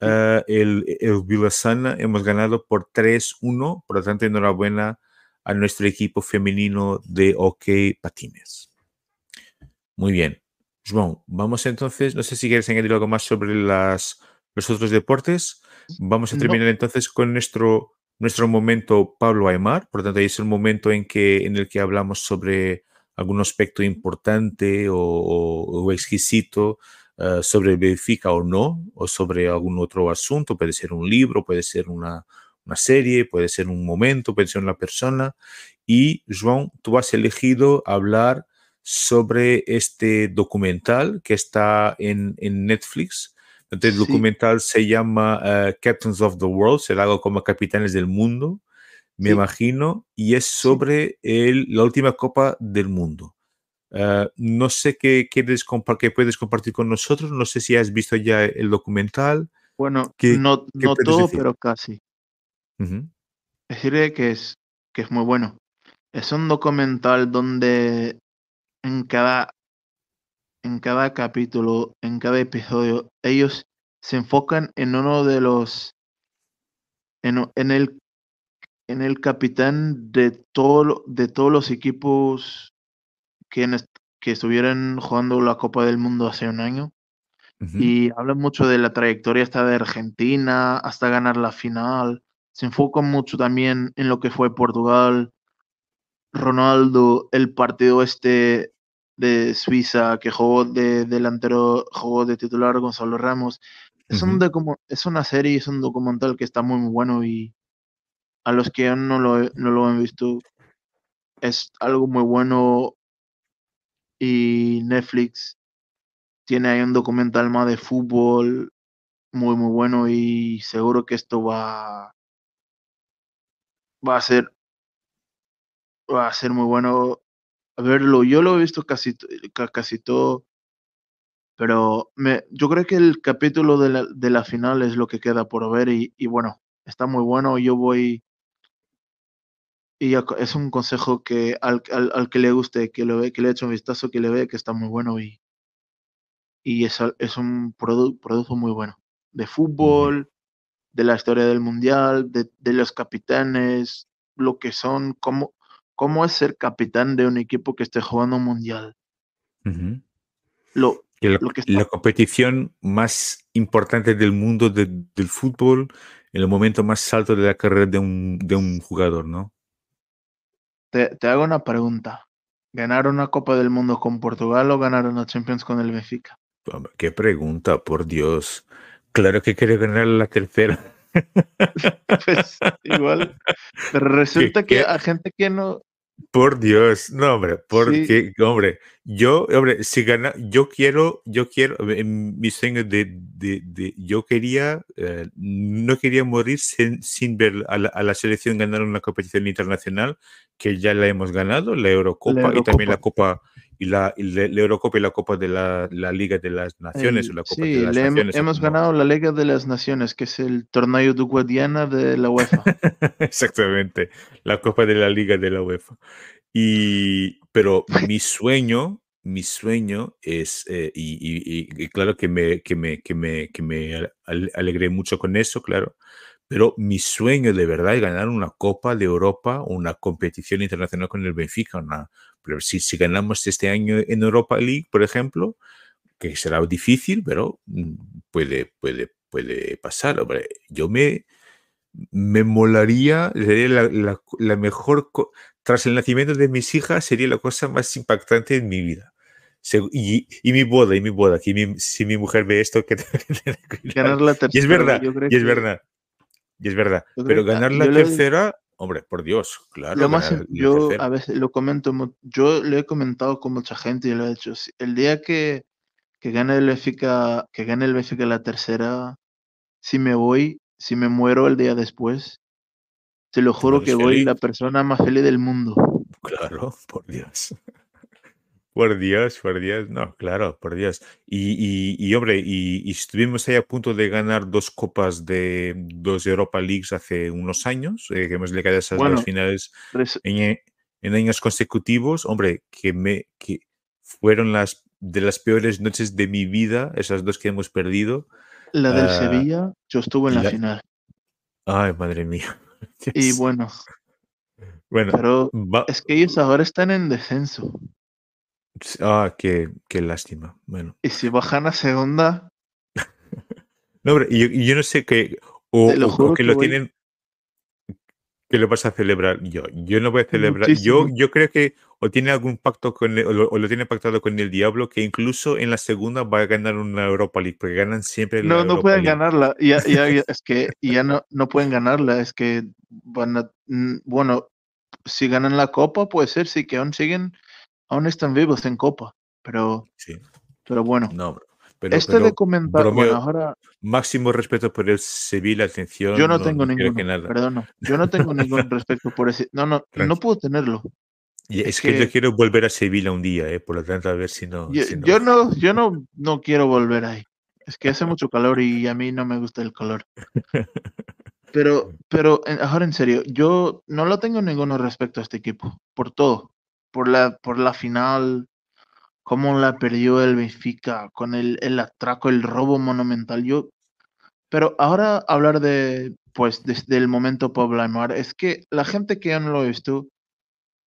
[SPEAKER 4] Uh, el, el Vilasana hemos ganado por 3-1, por lo tanto, enhorabuena a nuestro equipo femenino de hockey patines. Muy bien. João, vamos entonces, no sé si quieres añadir algo más sobre las, los otros deportes. Vamos a terminar no. entonces con nuestro, nuestro momento Pablo Aymar. Por lo tanto, ahí es el momento en, que, en el que hablamos sobre algún aspecto importante o, o, o exquisito uh, sobre Benfica o no, o sobre algún otro asunto. Puede ser un libro, puede ser una, una serie, puede ser un momento, puede ser una persona. Y, João, tú has elegido hablar sobre este documental que está en, en Netflix. El sí. documental se llama uh, Captains of the World, será algo como Capitanes del Mundo, me sí. imagino, y es sobre el, la última Copa del Mundo. Uh, no sé qué, quieres qué puedes compartir con nosotros, no sé si has visto ya el documental.
[SPEAKER 5] Bueno, ¿Qué, no, qué no todo, decir? pero casi. Uh -huh. Decirle que es, que es muy bueno. Es un documental donde en cada, en cada capítulo, en cada episodio, ellos se enfocan en uno de los, en, en el, en el capitán de, todo, de todos los equipos que, en, que estuvieron jugando la Copa del Mundo hace un año. Uh -huh. Y hablan mucho de la trayectoria hasta de Argentina, hasta ganar la final. Se enfocan mucho también en lo que fue Portugal, Ronaldo, el partido este de Suiza que jugó de delantero, jugó de titular Gonzalo Ramos. Es, uh -huh. un es una serie, es un documental que está muy, muy bueno y a los que aún no lo, no lo han visto, es algo muy bueno. Y Netflix tiene ahí un documental más de fútbol muy, muy bueno y seguro que esto va, va a ser va a ser muy bueno verlo. Yo lo he visto casi, casi todo, pero me, yo creo que el capítulo de la, de la final es lo que queda por ver y, y bueno, está muy bueno. Yo voy y es un consejo que al, al, al, que le guste, que lo ve, que le eche un vistazo, que le ve que está muy bueno y, y es, es un produ producto muy bueno de fútbol, de la historia del mundial, de, de los capitanes, lo que son, cómo, cómo es ser capitán de un equipo que esté jugando un mundial.
[SPEAKER 4] Uh -huh. lo, la, lo que está... la, competición más importante del mundo de, del fútbol en el momento más alto de la carrera de un, de un jugador, ¿no?
[SPEAKER 5] Te, te, hago una pregunta. ¿Ganar una Copa del Mundo con Portugal o ganar una Champions con el Benfica?
[SPEAKER 4] Qué pregunta, por Dios. Claro que quiere ganar la tercera.
[SPEAKER 5] pues igual. Pero resulta que a gente que no.
[SPEAKER 4] Por Dios, no, hombre, porque, sí. hombre, yo, hombre, si gana, yo quiero, yo quiero, en mi sueño de, de, de yo quería, eh, no quería morir sin, sin ver a la, a la, selección ganar una competición internacional, que ya la hemos ganado, la Eurocopa, la Eurocopa. y también la Copa, y la, y la, la, Eurocopa y la Copa de la, la Liga de las Naciones.
[SPEAKER 5] El,
[SPEAKER 4] o la Copa
[SPEAKER 5] sí,
[SPEAKER 4] de las Naciones,
[SPEAKER 5] hemos ganado la Liga de las Naciones, que es el torneo de Guadiana de la UEFA.
[SPEAKER 4] Exactamente, la Copa de la Liga de la UEFA. Y, pero mi sueño, mi sueño es, eh, y, y, y, claro que me, que, me, que, me, que me alegré mucho con eso, claro, pero mi sueño de verdad es ganar una Copa de Europa, una competición internacional con el Benfica, una, pero si, si ganamos este año en Europa League, por ejemplo, que será difícil, pero mm, puede, puede, puede pasar. Hombre, yo me, me molaría, sería la, la, la, mejor, tras el nacimiento de mis hijas, sería la cosa más impactante en mi vida. Y, y mi boda, y mi boda, que mi, si mi mujer ve esto, que
[SPEAKER 5] ganar la tercera,
[SPEAKER 4] y es verdad, y es
[SPEAKER 5] que...
[SPEAKER 4] verdad, y es verdad. Pero ganar la tercera, hombre, por Dios, claro.
[SPEAKER 5] Lo más, yo a veces lo comento, yo lo he comentado con mucha gente y lo he hecho. El día que, que gane el Benfica, que gane el Benfica la tercera, si me voy, si me muero el día después, te lo juro que voy
[SPEAKER 4] feliz?
[SPEAKER 5] la persona más feliz del mundo.
[SPEAKER 4] Claro, por Dios. Por Dios, por Dios, no, claro, por Dios. Y, y, y, hombre, y, y estuvimos ahí a punto de ganar dos copas de dos Europa Leagues hace unos años, eh, que hemos llegado a esas
[SPEAKER 5] Bueno,
[SPEAKER 4] dos finales en, en años consecutivos, hombre, que me que fueron las de las peores noches de mi vida, esas dos que hemos perdido.
[SPEAKER 5] La del
[SPEAKER 4] Ah,
[SPEAKER 5] Sevilla, yo estuve en la
[SPEAKER 4] la-
[SPEAKER 5] final.
[SPEAKER 4] Ay, madre mía.
[SPEAKER 5] Y bueno,
[SPEAKER 4] Bueno,
[SPEAKER 5] pero
[SPEAKER 4] va-
[SPEAKER 5] es que ellos ahora están en descenso.
[SPEAKER 4] Ah, qué, qué lástima. Bueno.
[SPEAKER 5] Y si bajan a segunda,
[SPEAKER 4] No, hombre, y yo, yo no sé qué, o,
[SPEAKER 5] lo
[SPEAKER 4] o- que
[SPEAKER 5] que
[SPEAKER 4] lo
[SPEAKER 5] voy-
[SPEAKER 4] tienen, que lo vas a celebrar yo. Yo no voy a celebrar, yo,
[SPEAKER 5] Muchísimo.
[SPEAKER 4] yo creo que o tiene algún pacto con, el- o lo, o lo tiene pactado con el diablo, que incluso en la segunda va a ganar una Europa League, porque ganan siempre la
[SPEAKER 5] no, no
[SPEAKER 4] Europa
[SPEAKER 5] pueden
[SPEAKER 4] League.
[SPEAKER 5] ganarla. Ya, ya, ya- es que ya no, no pueden ganarla. Es que van a, mm, bueno, si ganan la copa, puede ser, sí que aún siguen, aún están vivos en copa. Pero,
[SPEAKER 4] Sí,
[SPEAKER 5] pero bueno,
[SPEAKER 4] no, pero,
[SPEAKER 5] este
[SPEAKER 4] pero
[SPEAKER 5] de comentar,
[SPEAKER 4] bromeo,
[SPEAKER 5] bueno, ahora
[SPEAKER 4] máximo respeto por el Sevilla, atención,
[SPEAKER 5] yo no
[SPEAKER 4] no,
[SPEAKER 5] tengo
[SPEAKER 4] no
[SPEAKER 5] ninguno, perdona, yo no tengo ningún respecto por ese, no, no, no puedo tenerlo.
[SPEAKER 4] Y
[SPEAKER 5] es
[SPEAKER 4] es que, yo quiero volver a Sevilla un día, eh, por lo tanto, a ver si no.
[SPEAKER 5] Yo,
[SPEAKER 4] si no-
[SPEAKER 5] yo no, yo no, no quiero volver ahí. Es que hace mucho calor y a mí no me gusta el calor. Pero, pero en- ahora en serio, yo no lo tengo ninguno respecto a este equipo, por todo, por la, por la final, cómo la perdió el Benfica, con el, el atraco, el robo monumental. Yo, pero ahora hablar de, pues, desde el momento Pablo es que la gente que no lo ha visto,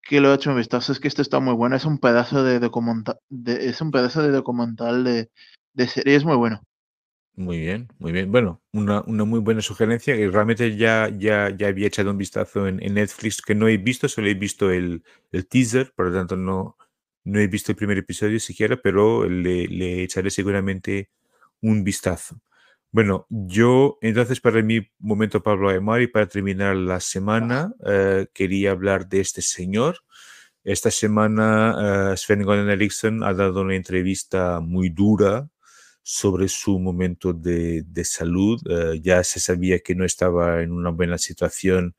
[SPEAKER 5] que lo ha hecho un vistazo, es que esto está muy bueno, es un pedazo de documental, de, es un pedazo de documental de, de serie, es muy bueno.
[SPEAKER 4] Muy bien, muy bien. Bueno, una, una muy buena sugerencia que realmente ya, ya, ya había echado un vistazo en, Netflix que no he visto, solo he visto el, el teaser, por lo tanto no, no he visto el primer episodio siquiera, pero le, le echaré seguramente un vistazo. Bueno, yo entonces para mi momento Pablo Aymar y para terminar la semana eh, quería hablar de este señor. Esta semana eh, Sven Goran Eriksson ha dado una entrevista muy dura sobre su momento de, de salud. Eh, ya se sabía que no estaba en una buena situación,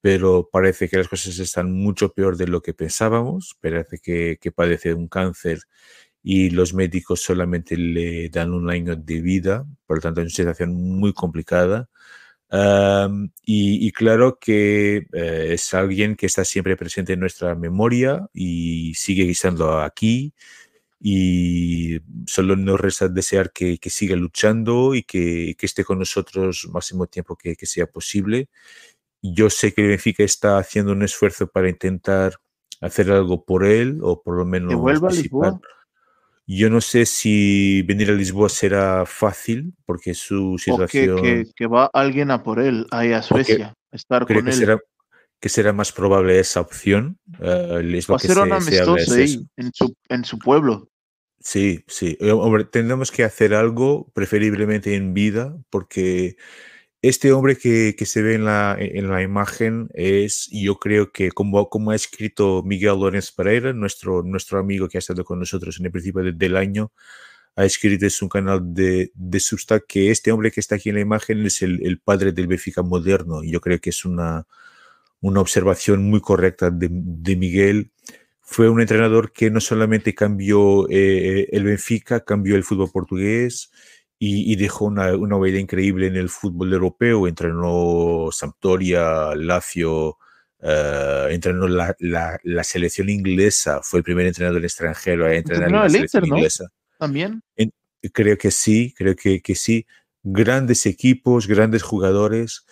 [SPEAKER 4] pero parece que las cosas están mucho peor de lo que pensábamos. Parece que, que padece un cáncer y los médicos solamente le dan un año de vida, por lo tanto es una situación muy complicada. Y, y, claro que eh, es alguien que está siempre presente en nuestra memoria y sigue estando aquí y solo nos resta desear que, que siga luchando y que, que, esté con nosotros máximo tiempo que, que, sea posible. Yo sé que Benfica está haciendo un esfuerzo para intentar hacer algo por él o por lo menos
[SPEAKER 5] vuelva a Lisboa.
[SPEAKER 4] Yo no sé si venir a Lisboa será fácil porque su situación...
[SPEAKER 5] O que, que, que va alguien a por él, ahí a Suecia, estar
[SPEAKER 4] creo
[SPEAKER 5] con
[SPEAKER 4] que
[SPEAKER 5] él.
[SPEAKER 4] Será, que será más probable esa opción. Uh, es lo
[SPEAKER 5] va a ser
[SPEAKER 4] se,
[SPEAKER 5] un amistoso ahí, en su, en su pueblo.
[SPEAKER 4] Sí, sí. Hombre, tendremos que hacer algo, preferiblemente en vida, porque este hombre que, que se ve en la, en la, imagen es, yo creo que como, como ha escrito Miguel Lorenz Pereira, nuestro, nuestro amigo que ha estado con nosotros en el principio de, del año, ha escrito en su canal de, de Substack que este hombre que está aquí en la imagen es el, padre del Benfica moderno. Yo creo que es una, una observación muy correcta de, de Miguel fue un entrenador que no solamente cambió eh, el Benfica, cambió el fútbol portugués y, y dejó una, una, huella increíble en el fútbol europeo. Entrenó Sampdoria, Lazio, uh, entrenó la, la, la, selección inglesa, fue el primer entrenador extranjero a entrenar
[SPEAKER 5] no,
[SPEAKER 4] la
[SPEAKER 5] el
[SPEAKER 4] selección
[SPEAKER 5] Inter,
[SPEAKER 4] inglesa.
[SPEAKER 5] También.
[SPEAKER 4] En, creo que sí, creo que, que sí. Grandes equipos, grandes jugadores.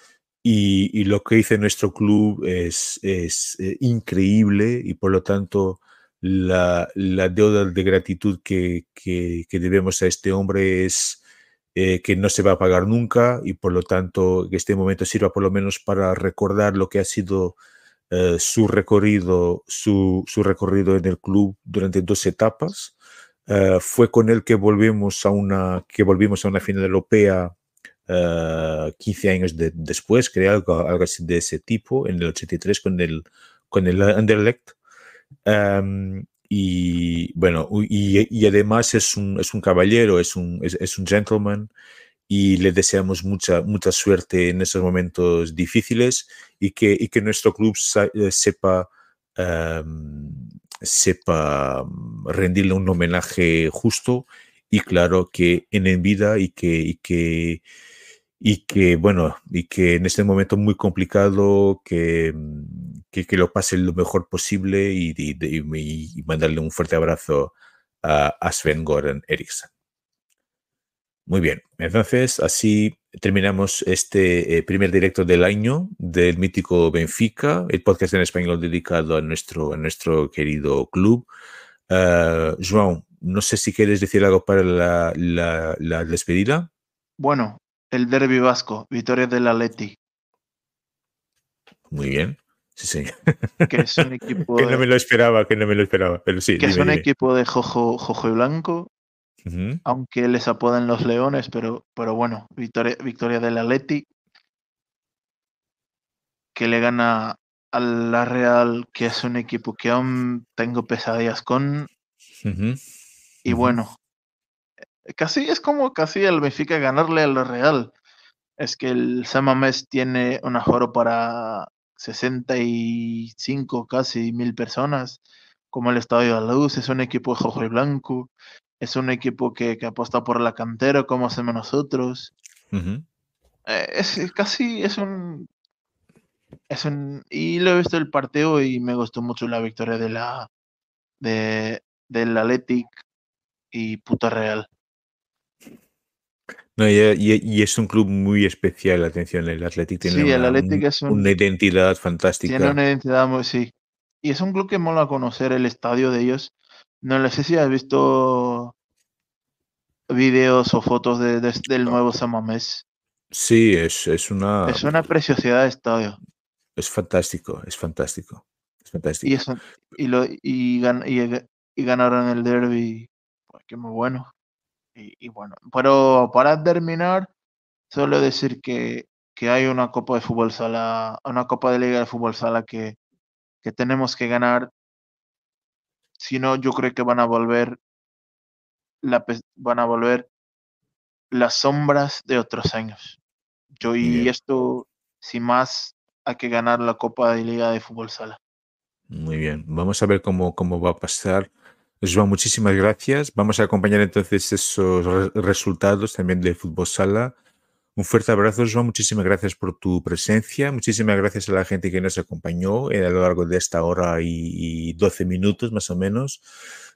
[SPEAKER 4] Y, y, lo que hizo nuestro club es, es eh, increíble y por lo tanto la, la deuda de gratitud que, que, que, debemos a este hombre es eh, que no se va a pagar nunca y por lo tanto que este momento sirva por lo menos para recordar lo que ha sido eh, su recorrido su, su, recorrido en el club durante dos etapas. Uh, fue con él que volvimos a una que volvimos a una final europea 15 años después, creo, algo, algo, así de ese tipo, en el 83 con el, con el Anderlecht. y bueno, y, y, además es un, es un caballero, es un, es, es, un gentleman y le deseamos mucha, mucha suerte en esos momentos difíciles y que, y que nuestro club eh, sepa, sepa rendirle un homenaje justo y claro que en vida y que, y que y que, bueno, y que en este momento muy complicado, que, que, que lo pase lo mejor posible y, y, mandarle un fuerte abrazo a, a Sven Goran Eriksson. Muy bien, entonces así terminamos este eh, primer directo del año del mítico Benfica, el podcast en español dedicado a nuestro, a nuestro querido club. Uh, João, no sé si quieres decir algo para la, la, la despedida.
[SPEAKER 5] Bueno, el derby vasco, victoria del Atleti.
[SPEAKER 4] Muy bien. Sí, sí.
[SPEAKER 5] Que es un equipo.
[SPEAKER 4] que no me lo esperaba, que no me lo esperaba. Pero sí.
[SPEAKER 5] Que
[SPEAKER 4] dime,
[SPEAKER 5] es un
[SPEAKER 4] dime.
[SPEAKER 5] equipo de Jojo, Jojo y Blanco,
[SPEAKER 4] Uh -huh.
[SPEAKER 5] aunque les apodan los Leones, pero, pero bueno, victoria, victoria del Atleti. Que le gana a la Real, que es un equipo que aún tengo pesadillas con.
[SPEAKER 4] Uh -huh.
[SPEAKER 5] Y bueno, casi es como casi el Benfica ganarle a la Real. Es que el Samamés tiene un aforo para 65 casi mil personas, como el Estadio de la Luz, es un equipo de rojo y blanco, es un equipo que, que apuesta por la cantera como hacemos nosotros. Eh, es es casi, es un, es un, y lo he visto el partido y me gustó mucho la victoria de la, de, del Athletic y puta Real.
[SPEAKER 4] No, y, y- y es un club muy especial, atención, el Athletic tiene
[SPEAKER 5] Sí, el
[SPEAKER 4] una,
[SPEAKER 5] Athletic
[SPEAKER 4] un-
[SPEAKER 5] es un-
[SPEAKER 4] una identidad fantástica.
[SPEAKER 5] Tiene una identidad muy, sí. Y es un club que mola conocer el estadio de ellos. No sé si has visto videos o fotos de, de- del nuevo Samamés.
[SPEAKER 4] Sí, es, es una...
[SPEAKER 5] Es una preciosidad de estadio.
[SPEAKER 4] Es fantástico, es fantástico. Es fantástico.
[SPEAKER 5] Y, eso, y, lo, y, gan- y, y ganaron el derby. Que muy bueno. Y, y bueno, pero para terminar, solo decir que, que hay una Copa de Fútbol Sala, una Copa de Liga de Fútbol Sala que, que tenemos que ganar. Si no, yo creo que van a volver la, van a volver las sombras de otros años. Yo y
[SPEAKER 4] Bien.
[SPEAKER 5] esto, sin más, hay que ganar la Copa de Liga de Fútbol Sala.
[SPEAKER 4] Muy bien, vamos a ver cómo, cómo va a pasar. Joan, muchísimas gracias. Vamos a acompañar entonces esos re- resultados también de Fútbol Sala. Un fuerte abrazo, Joan. Muchísimas gracias por tu presencia. Muchísimas gracias a la gente que nos acompañó eh, a lo largo de esta hora y, y 12 minutos más o menos.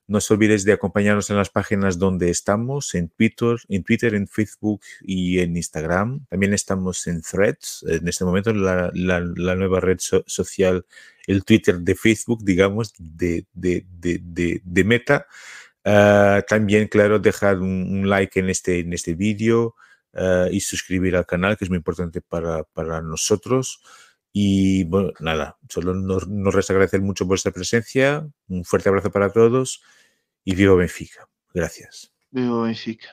[SPEAKER 4] No os olvides de acompañarnos en las páginas donde estamos, en Twitter, en Twitter, en Facebook y en Instagram. También estamos en Threads, en este momento la, la- nueva red so- social, el Twitter de Facebook, digamos, de, de, de, de, Meta. Ah, también, claro, dejar un, un like en este, en este vídeo ah, y suscribir al canal, que es muy importante para, para nosotros. Y bueno, nada, solo nos, nos resta agradecer mucho vuestra presencia. Un fuerte abrazo para todos y viva Benfica. Gracias.
[SPEAKER 5] Vivo Benfica.